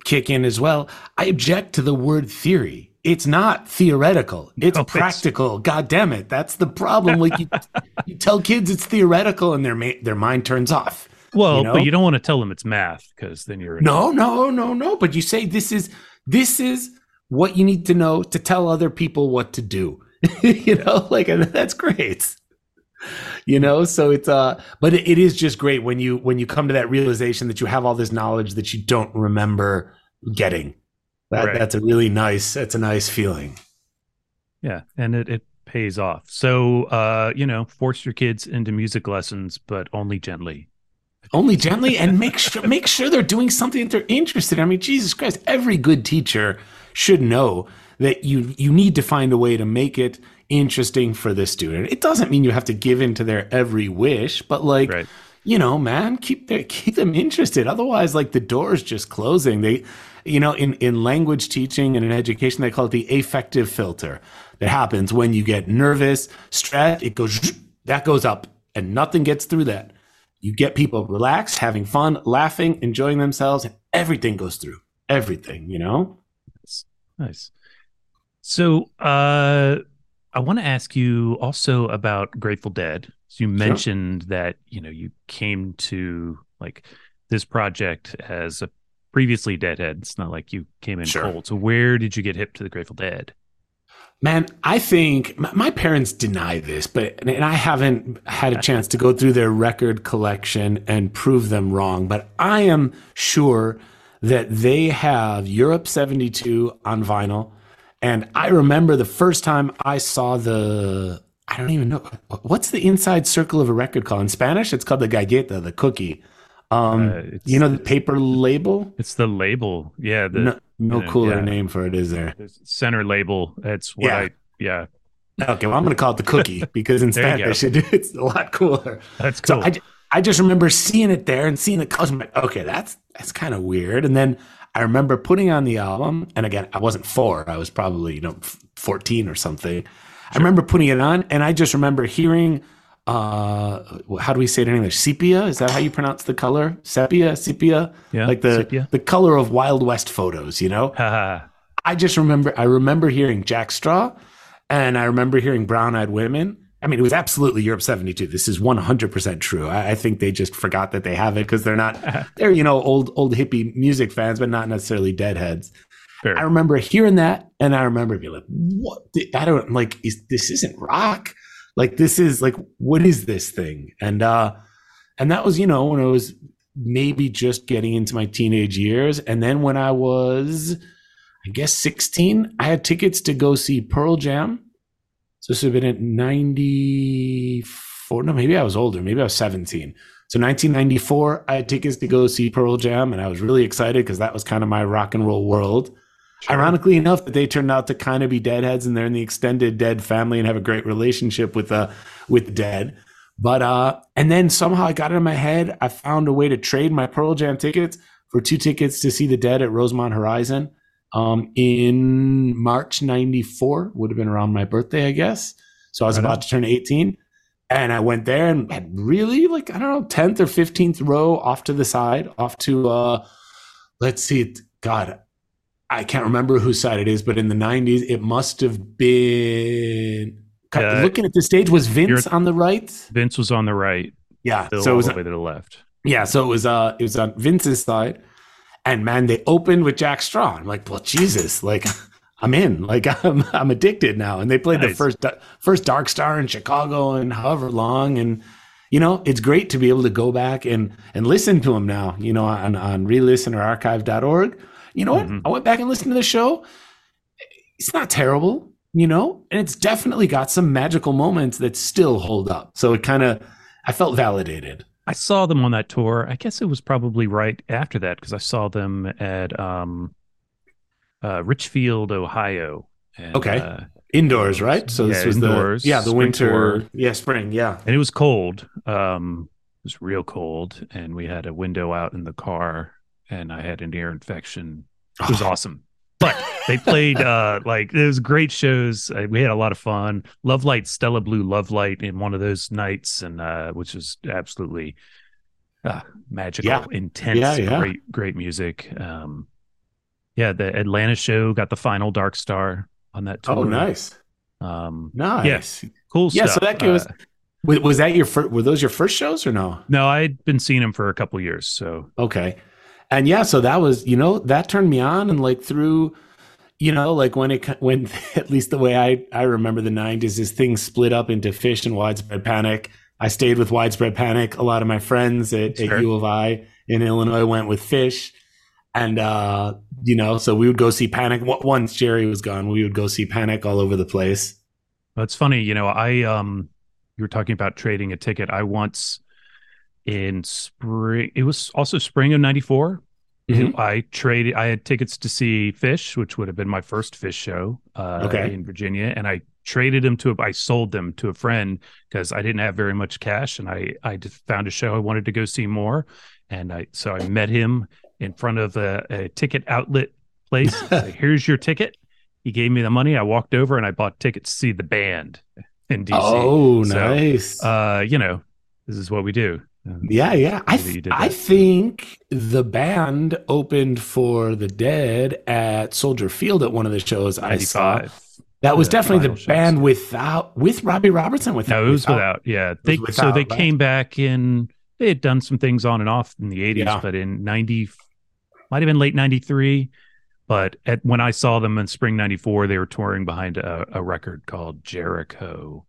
kick in as well. I object to the word theory. It's not theoretical. It's No, it's- practical. God damn it, that's the problem. Like you, you tell kids it's theoretical, and their ma- their mind turns off. well You know? but you don't want to tell them it's math because then you're No, no, no, no. But you say this is this is what you need to know to tell other people what to do. you know, like and that's great. You know, so it's uh but it, it is just great when you when you come to that realization that you have all this knowledge that you don't remember getting. That Right. that's a really nice that's a nice feeling. Yeah, and it, it pays off. So, uh, you know, force your kids into music lessons, but only gently. Only gently and make sure make sure they're doing something that they're interested in. I mean, Jesus Christ, every good teacher should know that you you need to find a way to make it interesting for the student. It doesn't mean you have to give in to their every wish, but like Right. you know, man, keep their keep them interested. Otherwise, like the door's just closing. They you know, in, in language teaching and in education, they call it the affective filter. That happens when you get nervous, stressed, it goes that goes up and nothing gets through that. You get people relaxed, having fun, laughing, enjoying themselves, and everything goes through. Everything, you know? Nice. nice. So, uh, I want to ask you also about Grateful Dead. So you mentioned that, you know, you came to like this project as a previously Deadhead. It's not like you came in Sure. cold. So where did you get hip to the Grateful Dead? Man, I think my, my parents deny this, but and I haven't had a chance to go through their record collection and prove them wrong. But I am sure that they have Europe 72 on vinyl. And I remember the first time I saw the, I don't even know, what's the inside circle of a record called? In Spanish, it's called the galleta, the cookie. Um, Uh, you know, the paper label? It's the label. Yeah. The No, no cooler yeah. name for it, is there? the center label. That's what Yeah. I, yeah, Okay, well, I'm going to call it the cookie because in There you go. Spanish it, it's a lot cooler. that's cool. So. I, I just remember seeing it there and seeing the colors. I'm like, okay, that's that's kind of weird. And then I remember putting on the album, and again, I wasn't four; I was probably you know 14 or something. I remember putting it on, and I just remember hearing. Uh, how do we say it in English? Sepia? Is that how you pronounce the color? Sepia, sepia, Yeah, like the sepia. the color of Wild West photos. You know, I just remember I remember hearing Jack Straw and I remember hearing Brown Eyed Women. I mean, it was absolutely Europe 72. This is 100% true. I, I think they just forgot that they have it because they're not, they're, you know, old, old hippie music fans, but not necessarily deadheads. Fair. I remember hearing that and I remember being like, what? I don't like, is, this isn't rock. Like, this is like, what is this thing? And, uh, and that was, you know, when I was maybe just getting into my teenage years. And then when I was, I guess 16, I had tickets to go see Pearl Jam. So this would have been at 94. No, maybe I was older. Maybe I was 17. So 1994, I had tickets to go see Pearl Jam, and I was really excited because that was kind of my rock and roll world. Ironically enough, that they turned out to kind of be deadheads, and they're in the extended Dead family and have a great relationship with uh with Dead. But uh, and then somehow I got it in my head. I found a way to trade my Pearl Jam tickets for two tickets to see the Dead at Rosemont Horizon um, in March '94. Would have been around my birthday, I guess. So I was Right about on. to turn 18, and I went there and had really like I don't know 10th or 15th row off to the side, off to uh, let's see, God, I can't remember whose side it is, but in the 90s, it must have been. Uh, looking at the stage, was Vince on the right? Vince was on the right, Yeah, Bill so it all was the way to the left. yeah, so it was uh it was on Vince's side. And man, they opened with Jack Straw. I'm like, well, Jesus, like I'm in. Like I'm I'm addicted now. And they played Nice. the first first Dark Star in Chicago and however long. And you know, it's great to be able to go back and and listen to them now. You know, on on relisten or archive.org. You know what? Mhm. I went back and listened to the show. It's not terrible, you know, and it's definitely got some magical moments that still hold up. So it kind of I felt validated. I saw them on that tour. I guess it was probably right after that because I saw them at um, uh, Richfield, Ohio. And, Okay. uh, Indoors, right? So this Yeah, was indoors, the yeah the winter tour. yeah spring yeah and it was cold. Um, it was real cold, and we had a window out in the car, and I had an ear infection. It was awesome. But they played uh like it was great shows. Uh, we had a lot of fun. Love Light, Stella Blue, Love Light in one of those nights, and uh, which was absolutely uh, magical, Yeah. intense, Yeah, yeah. great, great music. Um, yeah, the Atlanta show got the final Dark Star on that tour. Oh, nice, Um, nice. cool Yeah, stuff. so that Uh, Was, was that your first? Were those your first shows or no? no, I'd been seeing him for a couple years, so Okay, and yeah, so that was you know that turned me on and like through, you know, like when it when at least the way I I remember the '90s is things split up into Phish and Widespread Panic. I stayed with Widespread Panic. A lot of my friends at, Sure. at U of I in Illinois went with Phish. And uh, you know, so we would go see Panic. Once Jerry was gone, we would go see Panic all over the place. It's funny, you know, I um you were talking about trading a ticket. I once in spring it was also spring of 94. Mhm. I traded I had tickets to see Phish, which would have been my first Phish show uh Okay. in Virginia and I traded them to a I sold them to a friend because I didn't have very much cash and I I just found a show I wanted to go see more and I so I met him in front of a, a ticket outlet place. Here's your ticket. He gave me the money. I walked over and I bought tickets to see the band in DC. Oh, So, nice. Uh, you know, this is what we do. Um, Yeah, yeah. I, th- I think the band opened for the Dead at Soldier Field at one of the shows I saw. 95. That was the definitely the shows. band without with Robbie Robertson. Without, No, it was without. Yeah, they was so they right? came back in. They had done some things on and off in the eighties, Yeah. but in ninety, might have been late ninety three. But at when I saw them in spring ninety four, they were touring behind a, a record called Jericho.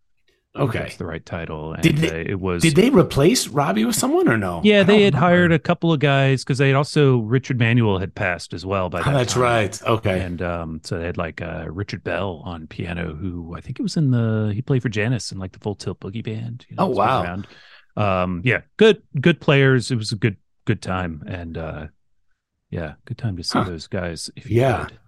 If Okay. that's the right title. And Did they- uh, it was Did they replace Robbie with someone or no? Yeah, I they had remember. hired a couple of guys because they had also Richard Manuel had passed as well by Oh, that that's time. right. Okay. And um, so they had like uh, Richard Bell on piano, who I think it was in the he played for Janis in like the Full Tilt Boogie Band. You Oh, wow. Um, yeah, good good players. It was a good good time, and uh, yeah, good time to see Huh. those guys. If you Yeah. could.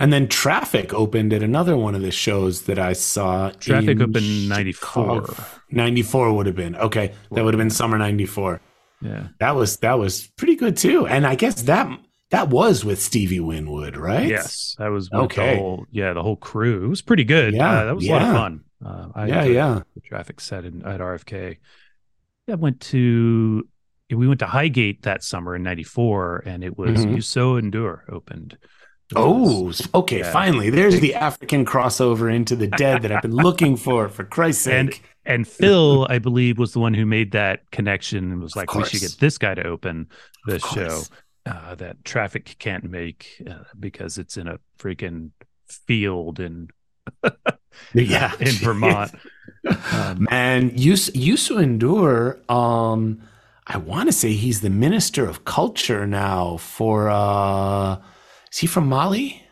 And then Traffic opened at another one of the shows that I saw. Traffic opened in 94. Chicago. 94 would have been. Okay. That would have been summer 94. yeah. That was that was pretty good too. And I guess that that was with Stevie Winwood, right? Yes, that was with Okay. The whole, yeah, the whole crew. It was pretty good. Yeah, Uh, that was a lot of fun. Uh, I Yeah, yeah. the traffic set in, at RFK. I went to we went to Highgate that summer in '94, and it was Mhm. Youssou N'Dour opened. Oh, okay. Yeah. Finally, there's the African crossover into the dead that I've been looking for. For Christ's And- sake! and Phil, I believe, was the one who made that connection and was like, "We should get this guy to open Of show uh, that traffic can't make uh, because it's in a freaking field in yeah, in Vermont." Um, And Yus Youssou N'Dour, um, I want to say he's the minister of culture now for. uh Is he from Mali?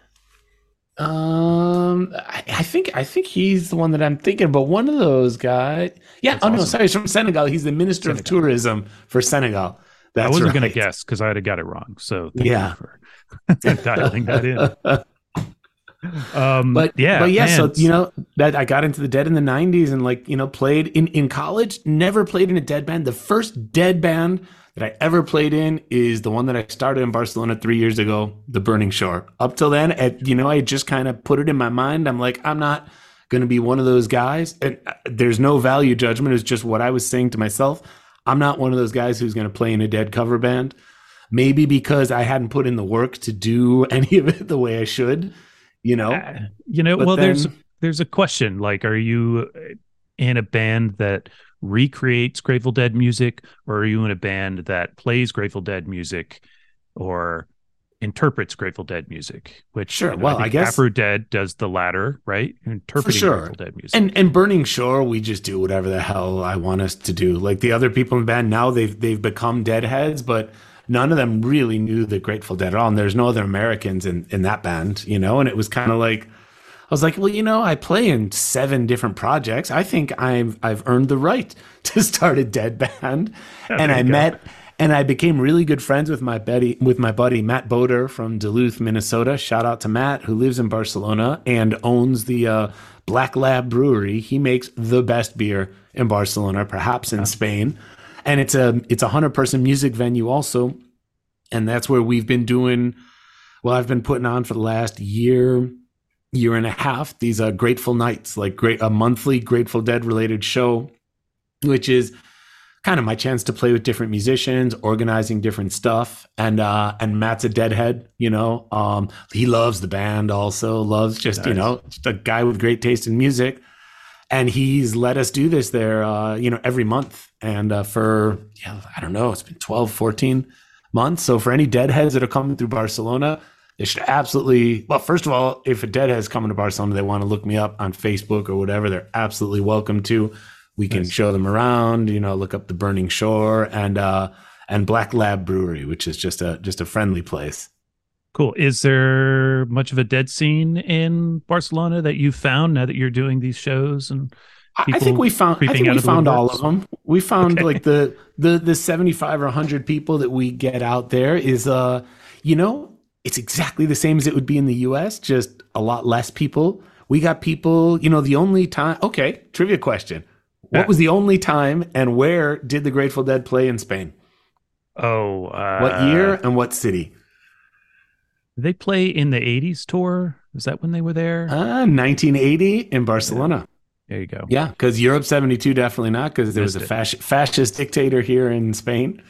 Um, I, I think I think he's the one that I'm thinking about. One of those guys. Yeah. That's oh no, sorry, he's from Senegal. He's the minister of tourism for Senegal. That's I wasn't right. going to guess because I had got it wrong. So thank Yeah. you for dialing that in. Um, but yeah, but yeah so you know that i got into the dead in the 90s and like you know played in in college never played in a dead band the first dead band that i ever played in is the one that i started in barcelona three years ago the burning shore. Up till then at, you know i just kind of put it in my mind. I'm like i'm not going to be one of those guys. And uh, there's no value judgment. It's just what i was saying to myself. I'm not one of those guys who's going to play in a dead cover band. Maybe because i hadn't put in the work to do any of it the way i should you know? Uh, you know, But well, there's there's a question. Like, are you in a band that recreates Grateful Dead music, or are you in a band that plays Grateful Dead music, or interprets Grateful Dead music, which Sure, you know, well, I think guess- Afro Dead does the latter, right? Interpreting sure. Grateful Dead music. And and Burning Shore, we just do whatever the hell I want us to do. Like the other people in the band now, they've they've become Deadheads, but none of them really knew the Grateful Dead at all. And there's no other Americans in in that band, you know. And it was kind of like I was like, well, you know, I play in seven different projects. I think I've I've earned the right to start a Dead band. and I go. met and I became really good friends with my buddy with my buddy Matt Boder from Duluth, Minnesota. Shout out to Matt who lives in Barcelona and owns the uh, Black Lab Brewery. He makes the best beer in Barcelona, perhaps in Spain. And it's a it's a hundred person music venue also, and that's where we've been doing. Well, I've been putting on for the last year, year and a half these uh, Grateful Nights, like great a monthly Grateful Dead related show, which is kind of my chance to play with different musicians, organizing different stuff. And uh and Matt's a deadhead, you know. Um he loves the band also, loves just, you know, just a guy with great taste in music. And he's let us do this there uh, you know, every month. And uh for yeah, I don't know, it's been 12, 14 months. So for any deadheads that are coming through Barcelona, they should absolutely well, first of all, if a deadhead's coming to Barcelona, they want to look me up on Facebook or whatever, they're absolutely welcome to. We can Nice. show them around, you know, look up the Burning Shore and uh and Black Lab Brewery, which is just a just a friendly place. Cool. Is there much of a dead scene in Barcelona that you found now that you're doing these shows? And I- think we found I think we found all of them. We found Okay. like the the the 75 or 100 people that we get out there is uh you know, it's exactly the same as it would be in the US, just a lot less people. We got people, you know, the only time Okay, trivia question. What Yeah. was the only time and where did the Grateful Dead play in Spain? oh, uh, What year and what city? did they play in the '80s tour? Is that when they were there? Uh, 1980 in Barcelona. there you go. Yeah, because Europe 72 definitely not because there was a fasc- fascist dictator here in Spain.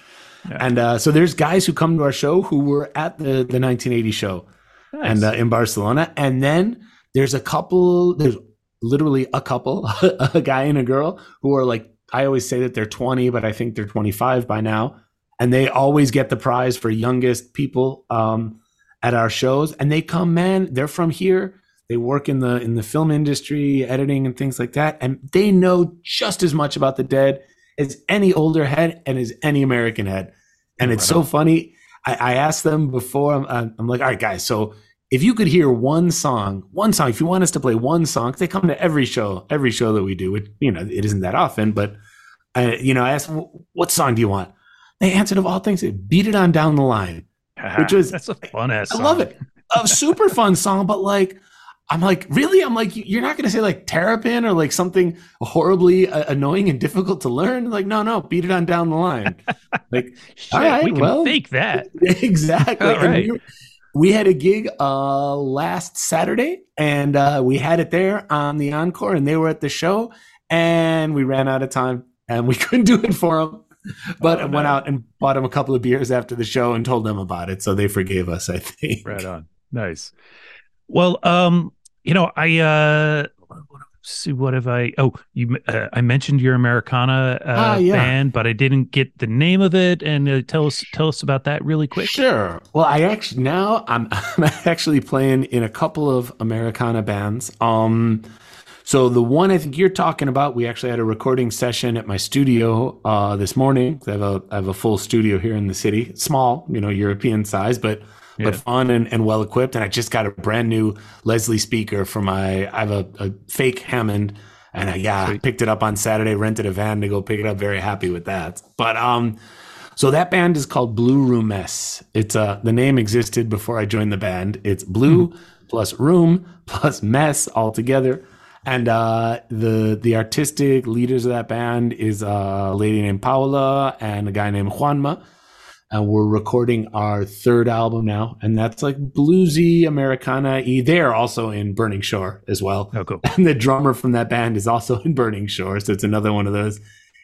Yeah. And uh, so there's guys who come to our show who were at the, the 1980 show Nice. and uh, in Barcelona. And then there's a couple, there's literally a couple, a guy and a girl who are like, I always say that they're 20, but I think they're 25 by now. And they always get the prize for youngest people um, at our shows. And they come, man, they're from here. They work in the in the film industry, editing and things like that, and they know just as much about the dead as any older head and as any American head. And it's Right so funny. I, I asked them before. I'm, I'm like, all right, guys. So if you could hear one song, one song, if you want us to play one song, they come to every show, every show that we do. It, you know, it isn't that often, but I, you know, I asked, them, what song do you want? They answered of all things, "Beat It On Down the Line." which was- that's a fun ass. I love it. A super fun song, but like, I'm like, really? I'm like, you're not going to say like Terrapin or like something horribly uh, annoying and difficult to learn? Like, no, no, beat it on down the line. Like, Shit, all right, we can well- fake that. exactly. All right. we, we had a gig uh last Saturday and uh we had it there on the encore and they were at the show and we ran out of time and we couldn't do it for them. But Oh, I went out and bought them a couple of beers after the show and told them about it. So they forgave us, I think. Right on. Nice. Well, um, you know, I uh see what have I oh, you uh, I mentioned your Americana uh Ah, yeah. band, but I didn't get the name of it and uh, tell us tell us about that really quick. Sure. Well, I actually now I'm I'm actually playing in a couple of Americana bands. Um so the one I think you're talking about, we actually had a recording session at my studio uh this morning. I have a I have a full studio here in the city. Small, you know, European size, but but Yeah. fun and, and well equipped. And I just got a brand new Leslie speaker for my I have a, a fake Hammond and I yeah, Sweet. picked it up on Saturday, rented a van to go pick it up. Very happy with that. But um so that band is called Blue Room Mess. It's uh the name existed before I joined the band. It's blue plus room plus mess all together. And uh the the artistic leaders of that band is a lady named Paula and a guy named Juanma. And we're recording our third album now, and that's like bluesy Americana y. They're also in Burning Shore as well. Oh, cool. And the drummer from that band is also in Burning Shore, so it's another one of those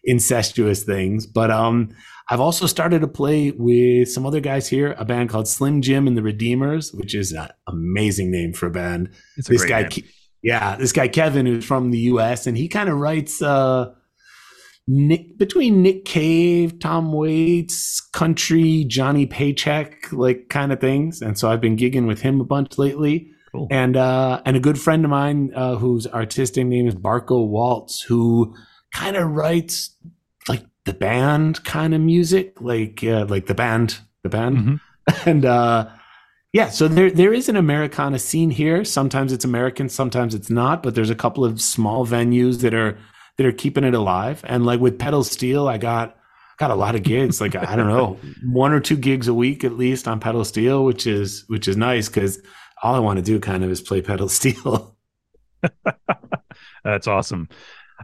incestuous things. But um, I've also started to play with some other guys here, a band called Slim Jim and the Redeemers, which is an amazing name for a band. It's a this great guy, name. Yeah, this guy Kevin, who's from the U.S. and he kind of writes. uh Nick between Nick Cave, Tom Waits, country, Johnny Paycheck, like kind of things. And so I've been gigging with him a bunch lately. Cool. And uh, and a good friend of mine uh, whose artistic name is Barco Waltz, who kind of writes like the band kind of music, like uh, like the band, the band, Mhm. and uh, yeah. So there there is an Americana scene here. Sometimes it's American, sometimes it's not. But there's a couple of small venues that are that are keeping it alive. And like with Pedal Steel, I got got a lot of gigs. Like I don't know, one or two gigs a week at least on Pedal Steel, which is which is nice because all I want to do kind of is play Pedal Steel. That's awesome.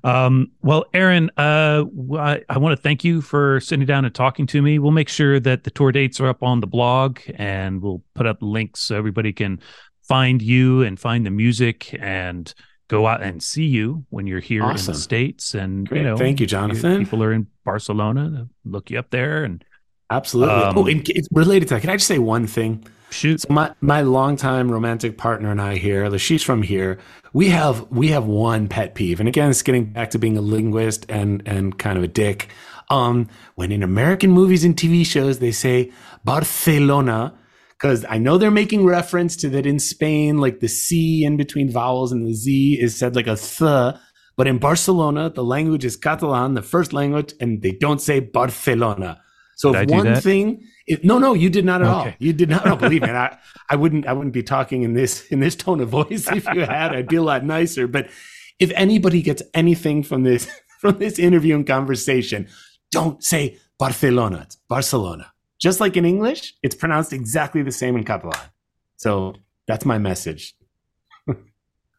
Um, well, Aaron, uh, I, I want to thank you for sitting down and talking to me. We'll make sure that the tour dates are up on the blog and we'll put up links so everybody can find you and find the music and go out and see you when you're here in the States. And, Great. you know, Thank you, Jonathan. People are in Barcelona, look you up there and Absolutely. Um, oh, and it's related to that. Can I just say one thing? shoot. So my my longtime romantic partner and I here, she's from here. We have we have one pet peeve, and again, it's getting back to being a linguist and and kind of a dick. Um, when in American movies and TV shows they say Barcelona, because I know they're making reference to that in Spain, like the C in between vowels and the Z is said like a th. But in Barcelona, the language is Catalan, the first language, and they don't say Barcelona. So Did if one that? thing, it, no, no, you did not at all. You did not. No, believe me, I, I wouldn't. I wouldn't be talking in this in this tone of voice if you had. I'd be a lot nicer. But if anybody gets anything from this from this interview and conversation, don't say Barcelona. It's Barcelona. Just like in English, it's pronounced exactly the same in Catalan. So that's my message.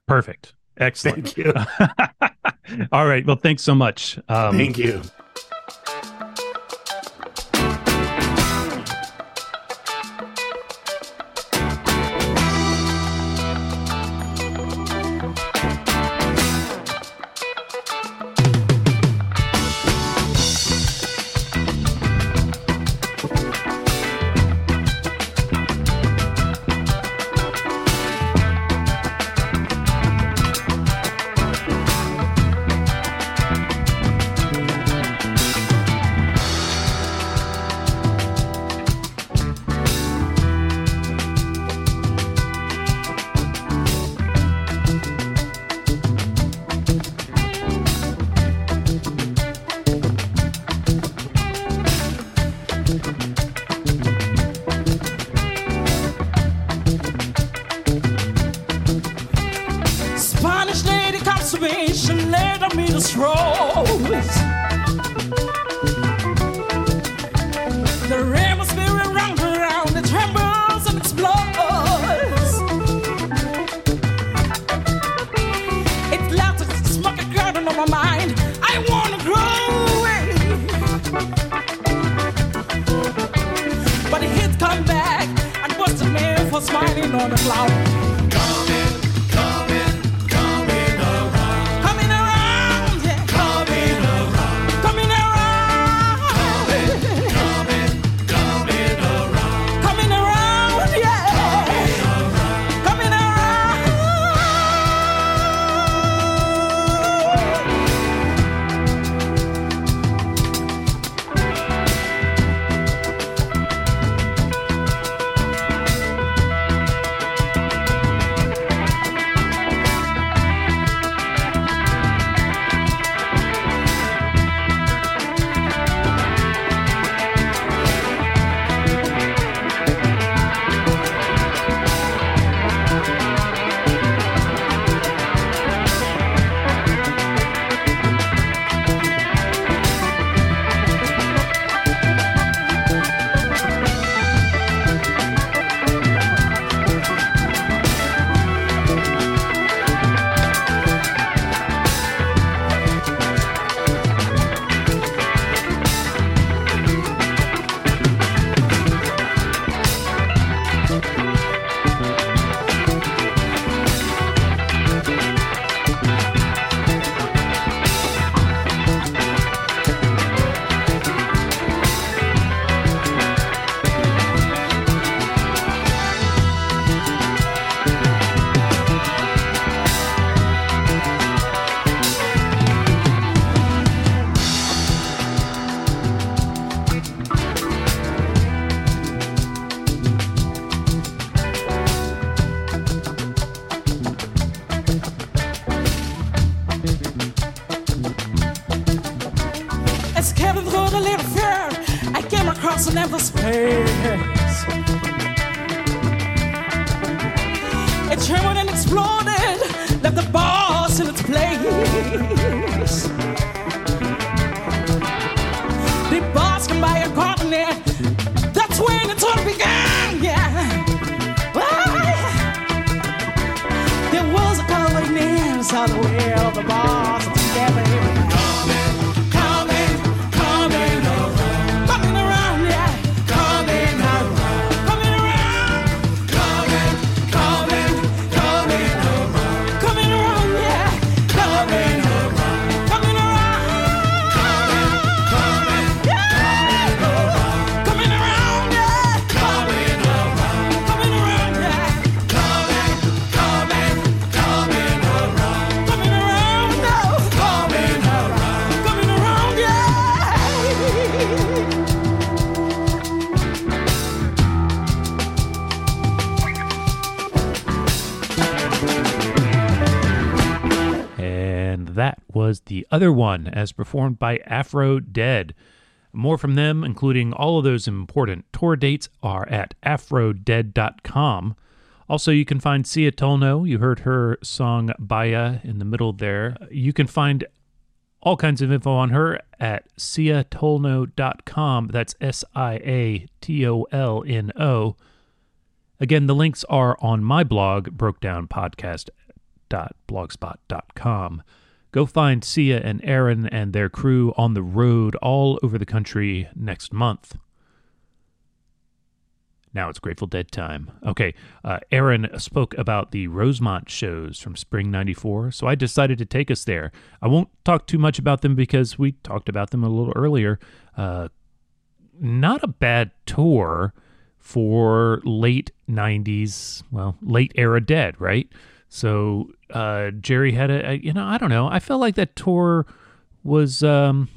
Perfect. Excellent. Thank you. All right. Well, thanks so much. Um, Thank you. It trembled and exploded, left the boss was the other one, as performed by Afro Dead. More from them, including all of those important tour dates, are at afrodead.com. Also, you can find Sia Tolno. You heard her song Baya in the middle there. You can find all kinds of info on her at siatolno.com. That's S I A T O L N O. Again, the links are on my blog, brokedownpodcast.blogspot.com. Go find Sia and Aaron and their crew on the road all over the country next month. Now it's Grateful Dead time. Okay, uh, Aaron spoke about the Rosemont shows from spring 94, so I decided to take us there. I won't talk too much about them because we talked about them a little earlier. Uh, not a bad tour for late 90s, well, late era Dead, right? So uh, Jerry had a, a, you know, I don't know. I felt like that tour was um,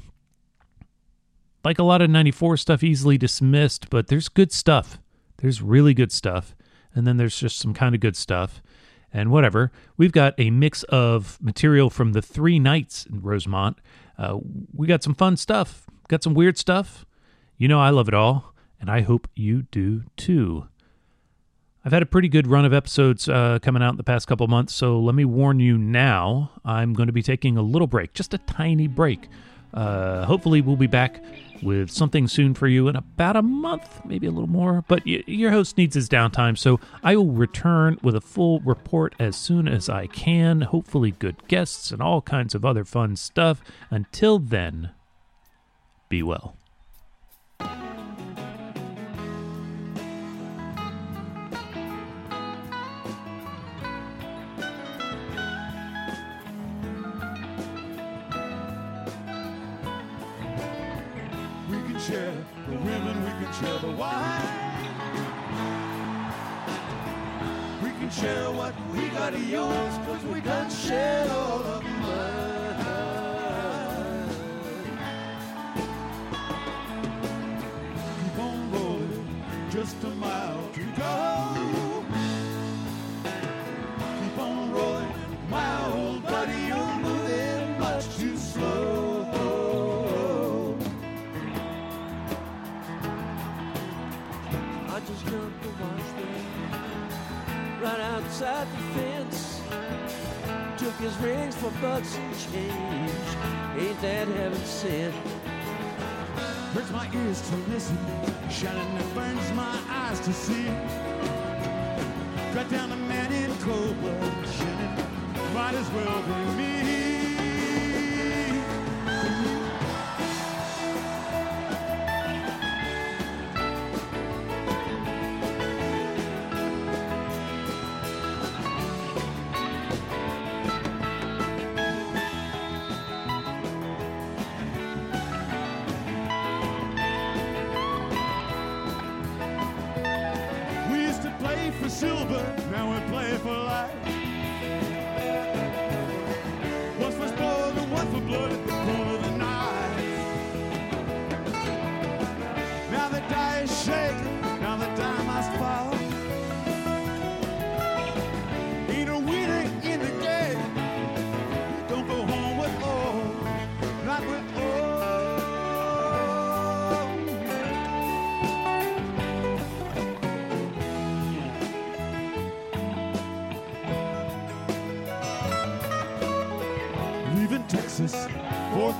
like a lot of 94 stuff easily dismissed, but there's good stuff. There's really good stuff. And then there's just some kind of good stuff. And whatever. We've got a mix of material from the three nights in Rosemont. Uh, we got some fun stuff, got some weird stuff. You know, I love it all, and I hope you do too. I've had a pretty good run of episodes uh, coming out in the past couple months, so let me warn you now. I'm going to be taking a little break, just a tiny break. Uh, hopefully, we'll be back with something soon for you in about a month, maybe a little more. But y- your host needs his downtime, so I will return with a full report as soon as I can. Hopefully, good guests and all kinds of other fun stuff. Until then, be well. Wine. We can share what we got of yours, cause we done shared all of mine. Keep on rolling, just a mile outside the fence. Took his rings for bucks and change. Ain't that heaven sent? hurts my ears to listen, shining that burns my eyes to see. Cut down a man in cold blood, shining, might as well be me.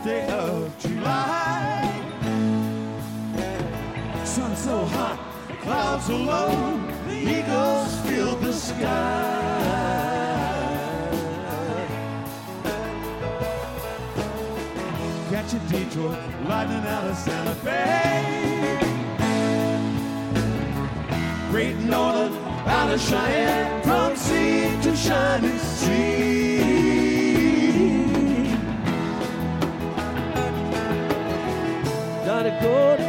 Day of July. Sun so hot, clouds so low, the eagles fill the sky. Catch a Detroit, lightning out of Santa Fe. Great Northern, out of Cheyenne, from sea to shining sea.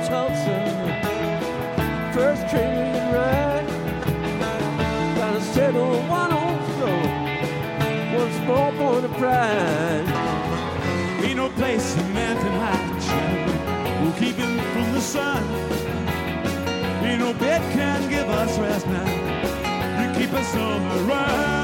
Tulsa. First train ride. Gotta settle one on floor. One small point of pride. Ain't no place can hide. Children will keep him from the sun. Ain't no bed can give us rest now. You keep us on the run.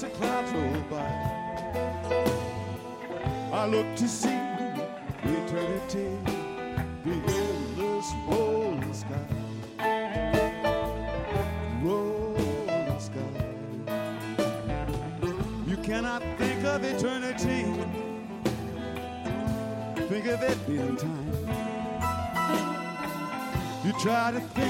to clouds roll by. I look to see eternity the endless rolling sky. Rolling sky. You cannot think of eternity. Think of it being time. You try to think.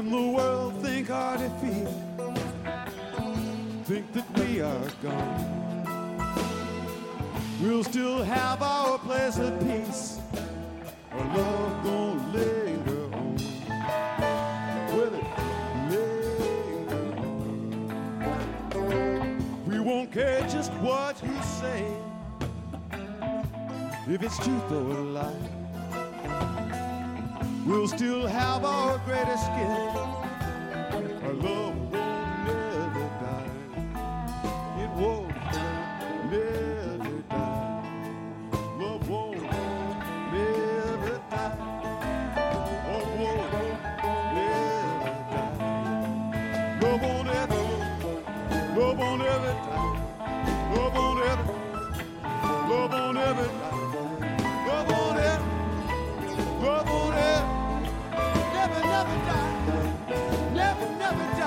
and the world think our defeat. Think that we are gone. We'll still have our place of peace. Our love gon' linger on. With it linger on? We won't care just what you say. If it's truth or Love on every, love on every time, love on every, love on every time, love on every, love on every, never, never die, never, never die.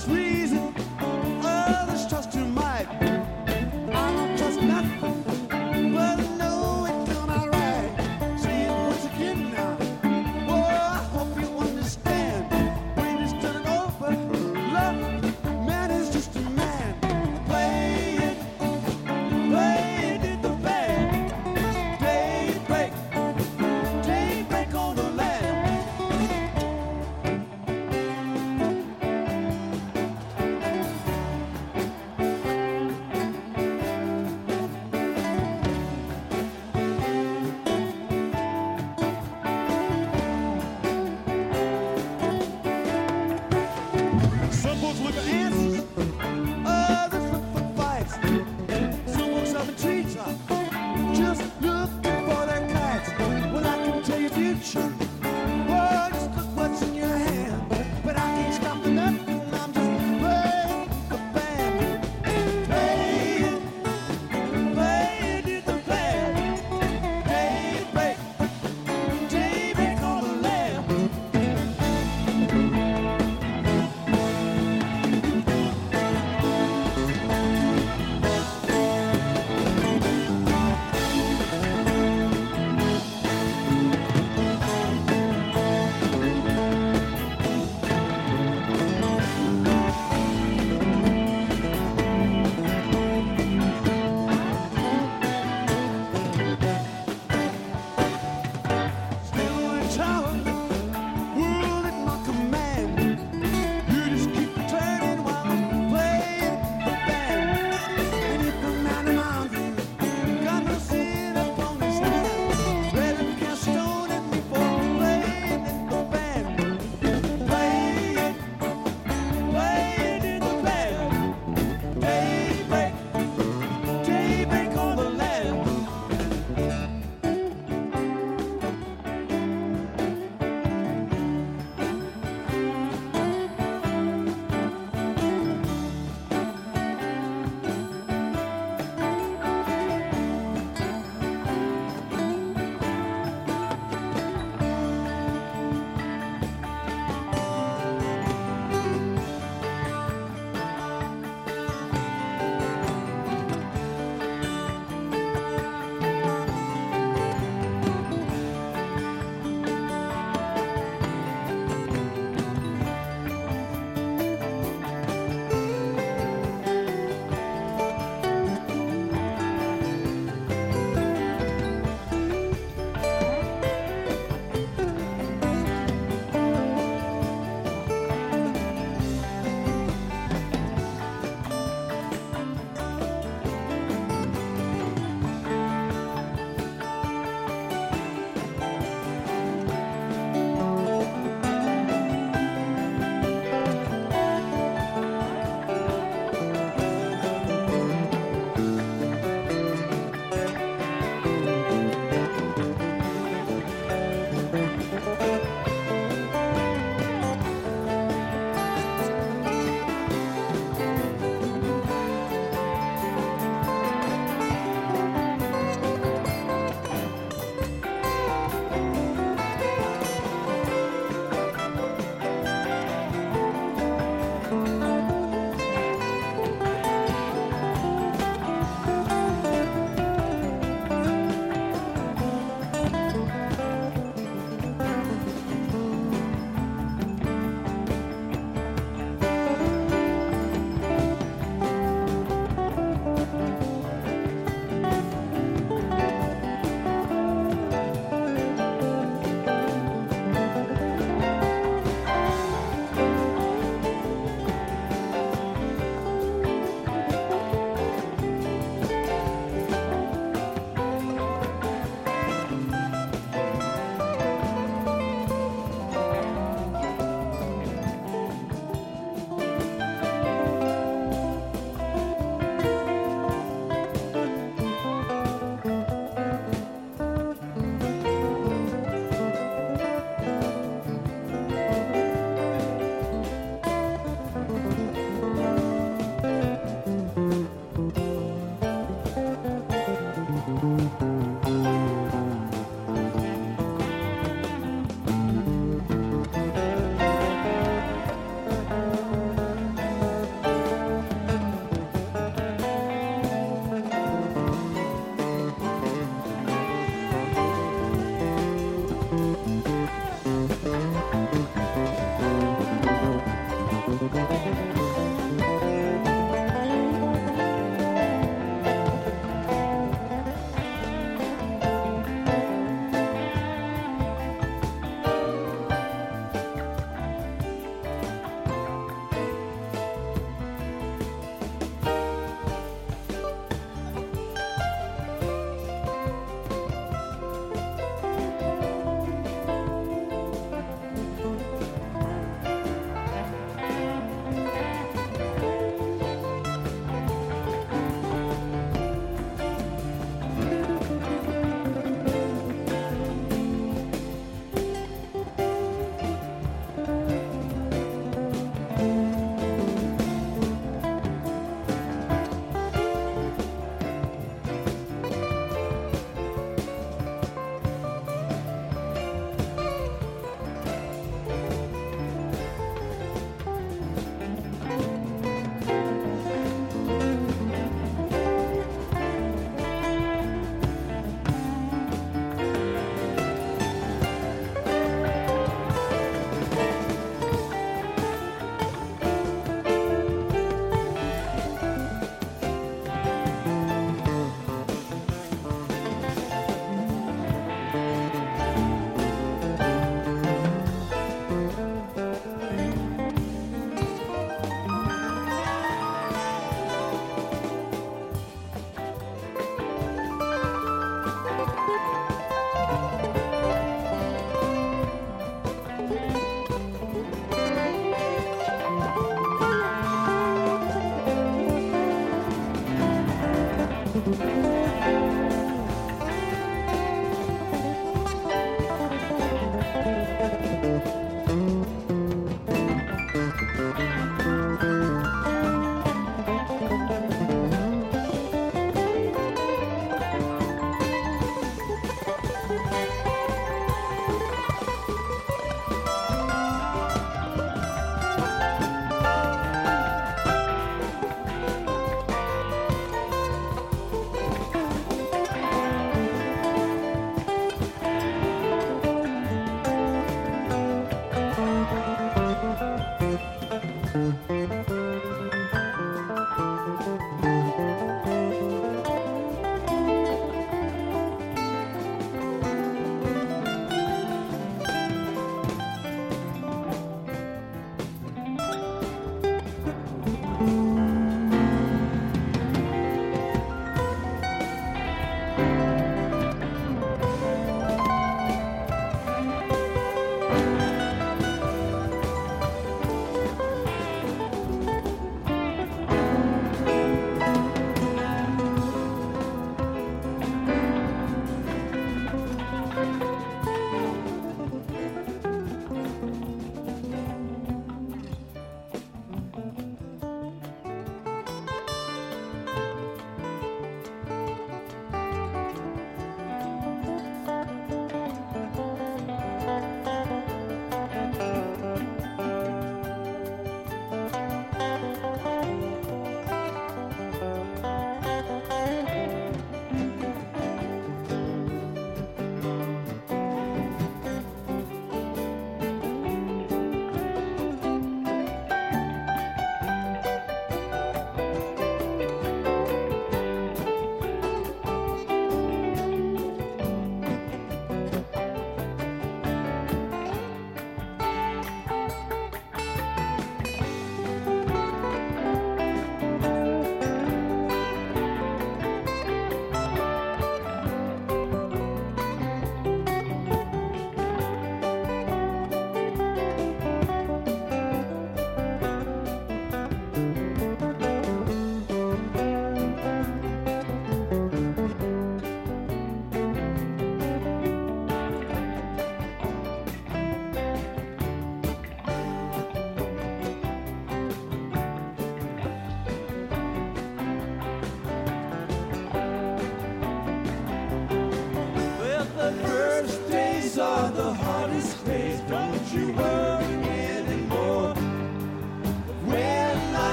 Cause we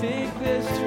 Think this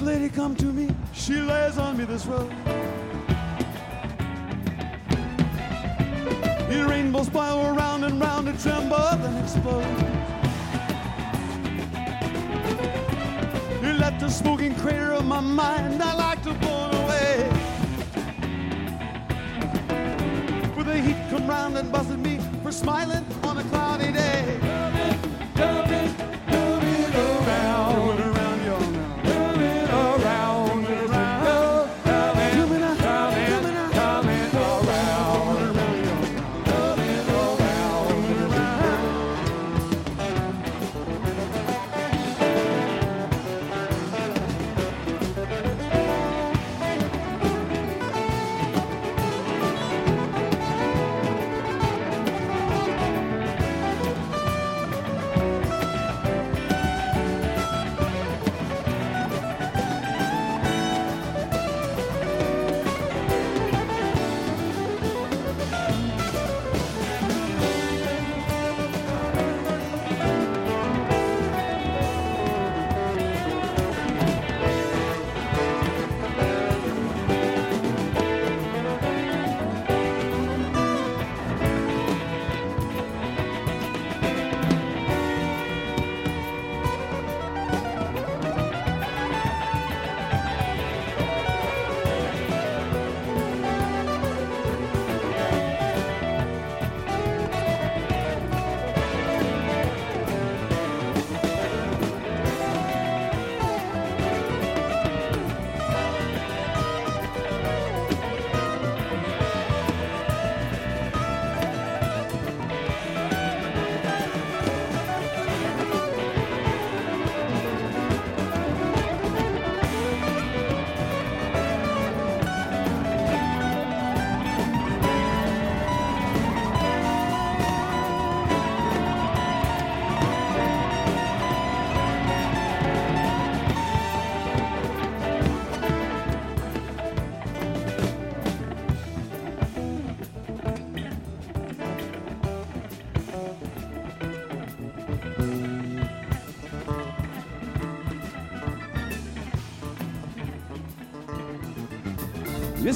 Lady come to me, she lays on me this road. The rainbow spiral round and round, it tremble then explode. You left the smoking crater of my mind, I like to it away. With the heat come round and buzzing me for smiling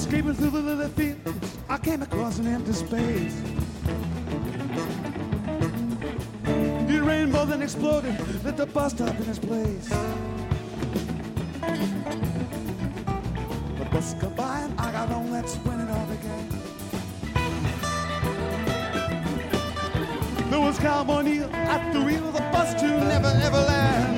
Escaping through the lily fields, I came across an empty space. The rainbow then exploded, lit the bus stop in its place. The bus come by and I got on, that's when it all began. There was Cowboy Neil at the wheel the bus to Never ever Land.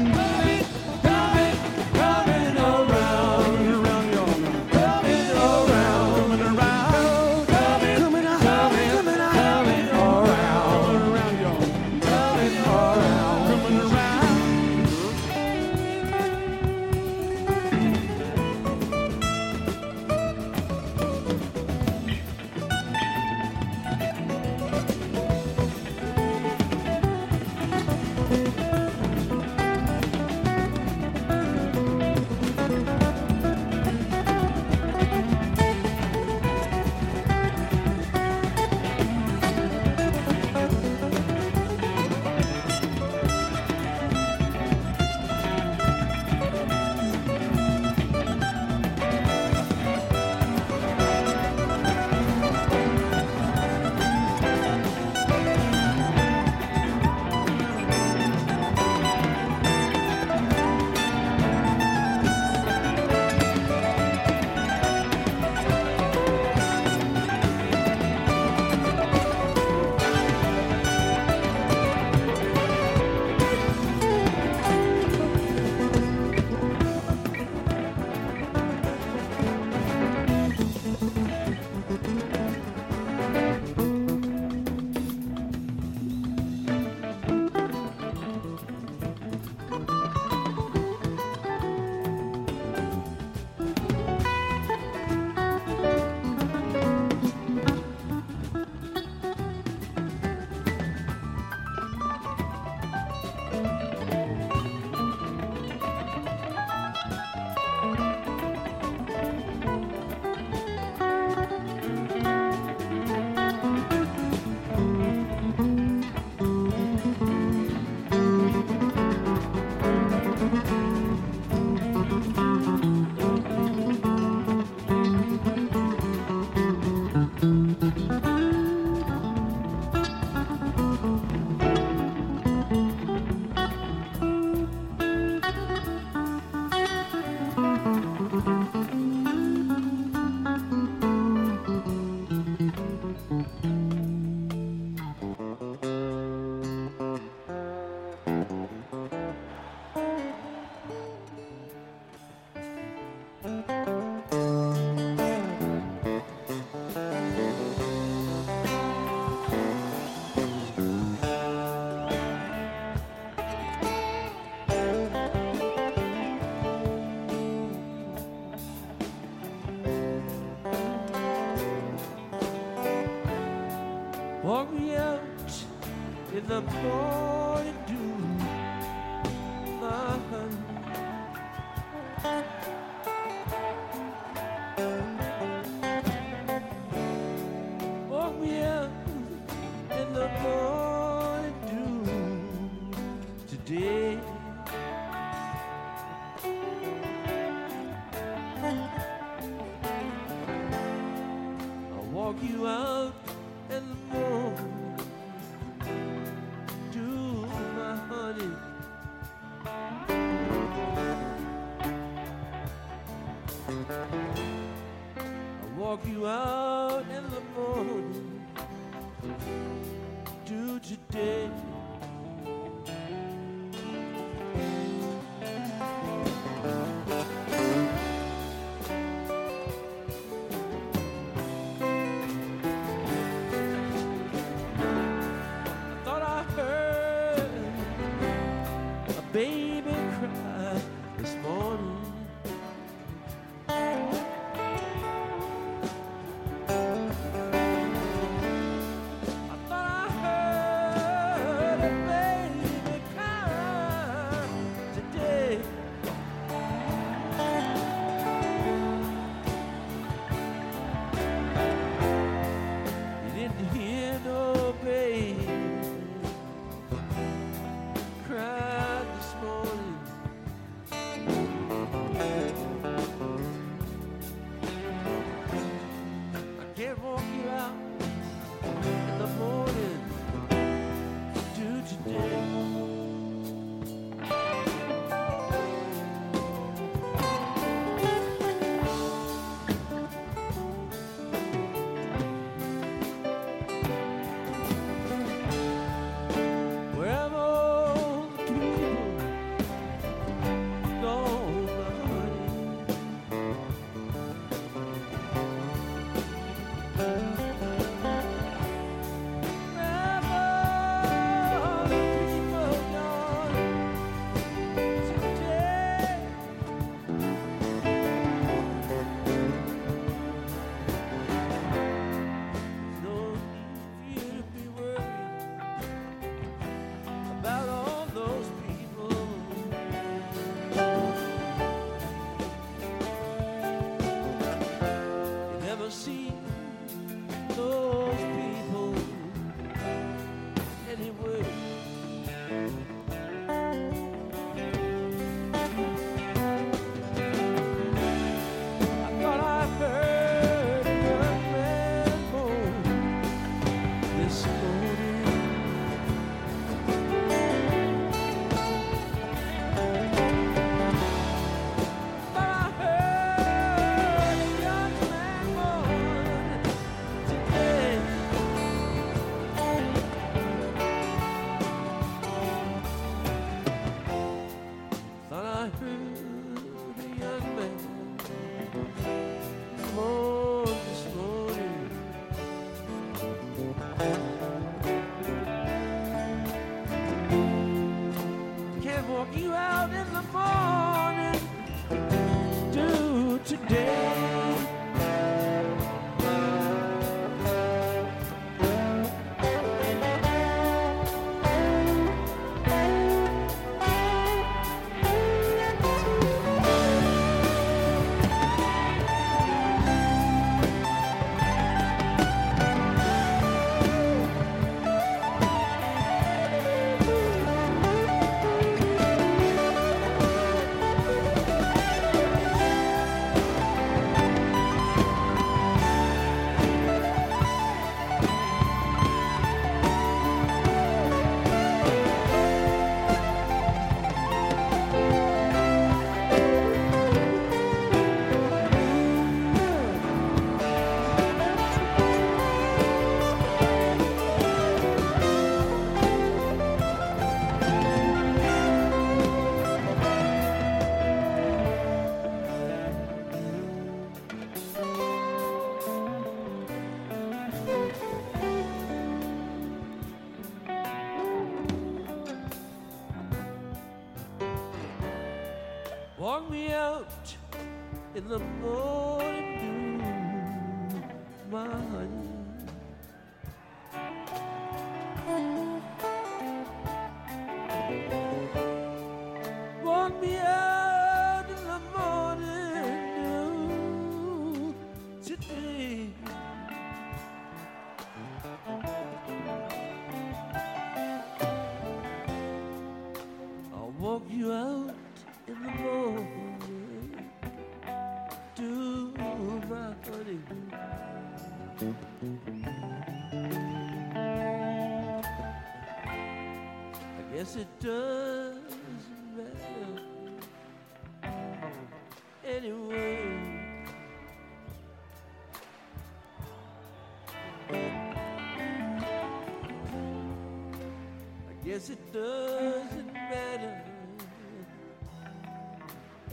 Guess it doesn't matter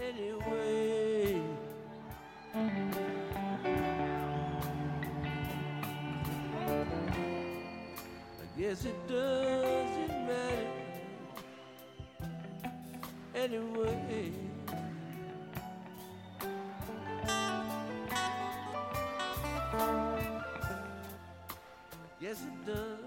anyway. I guess it doesn't matter anyway. Guess it doesn't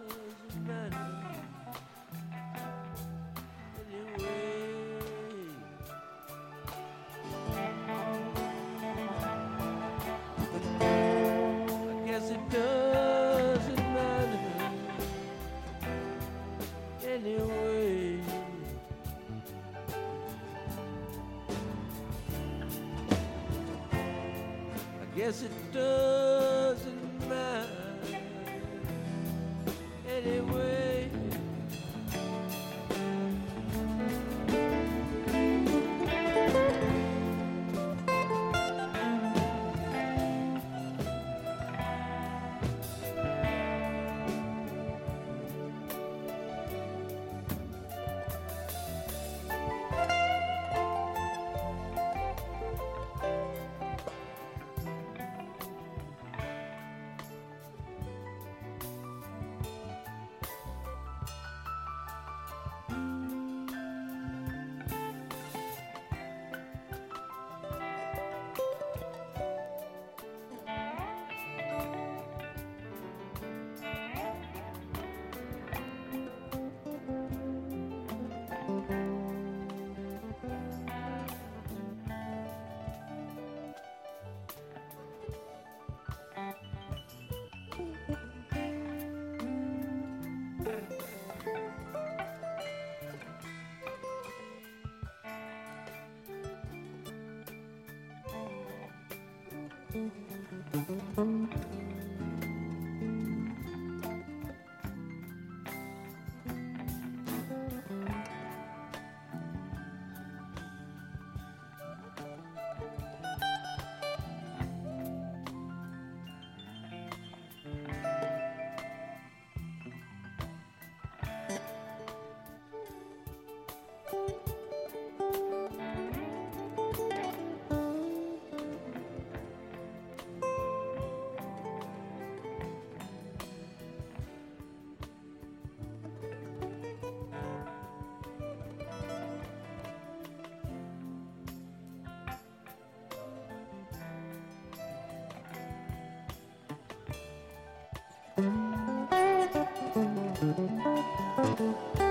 Thank you. 감사합니다.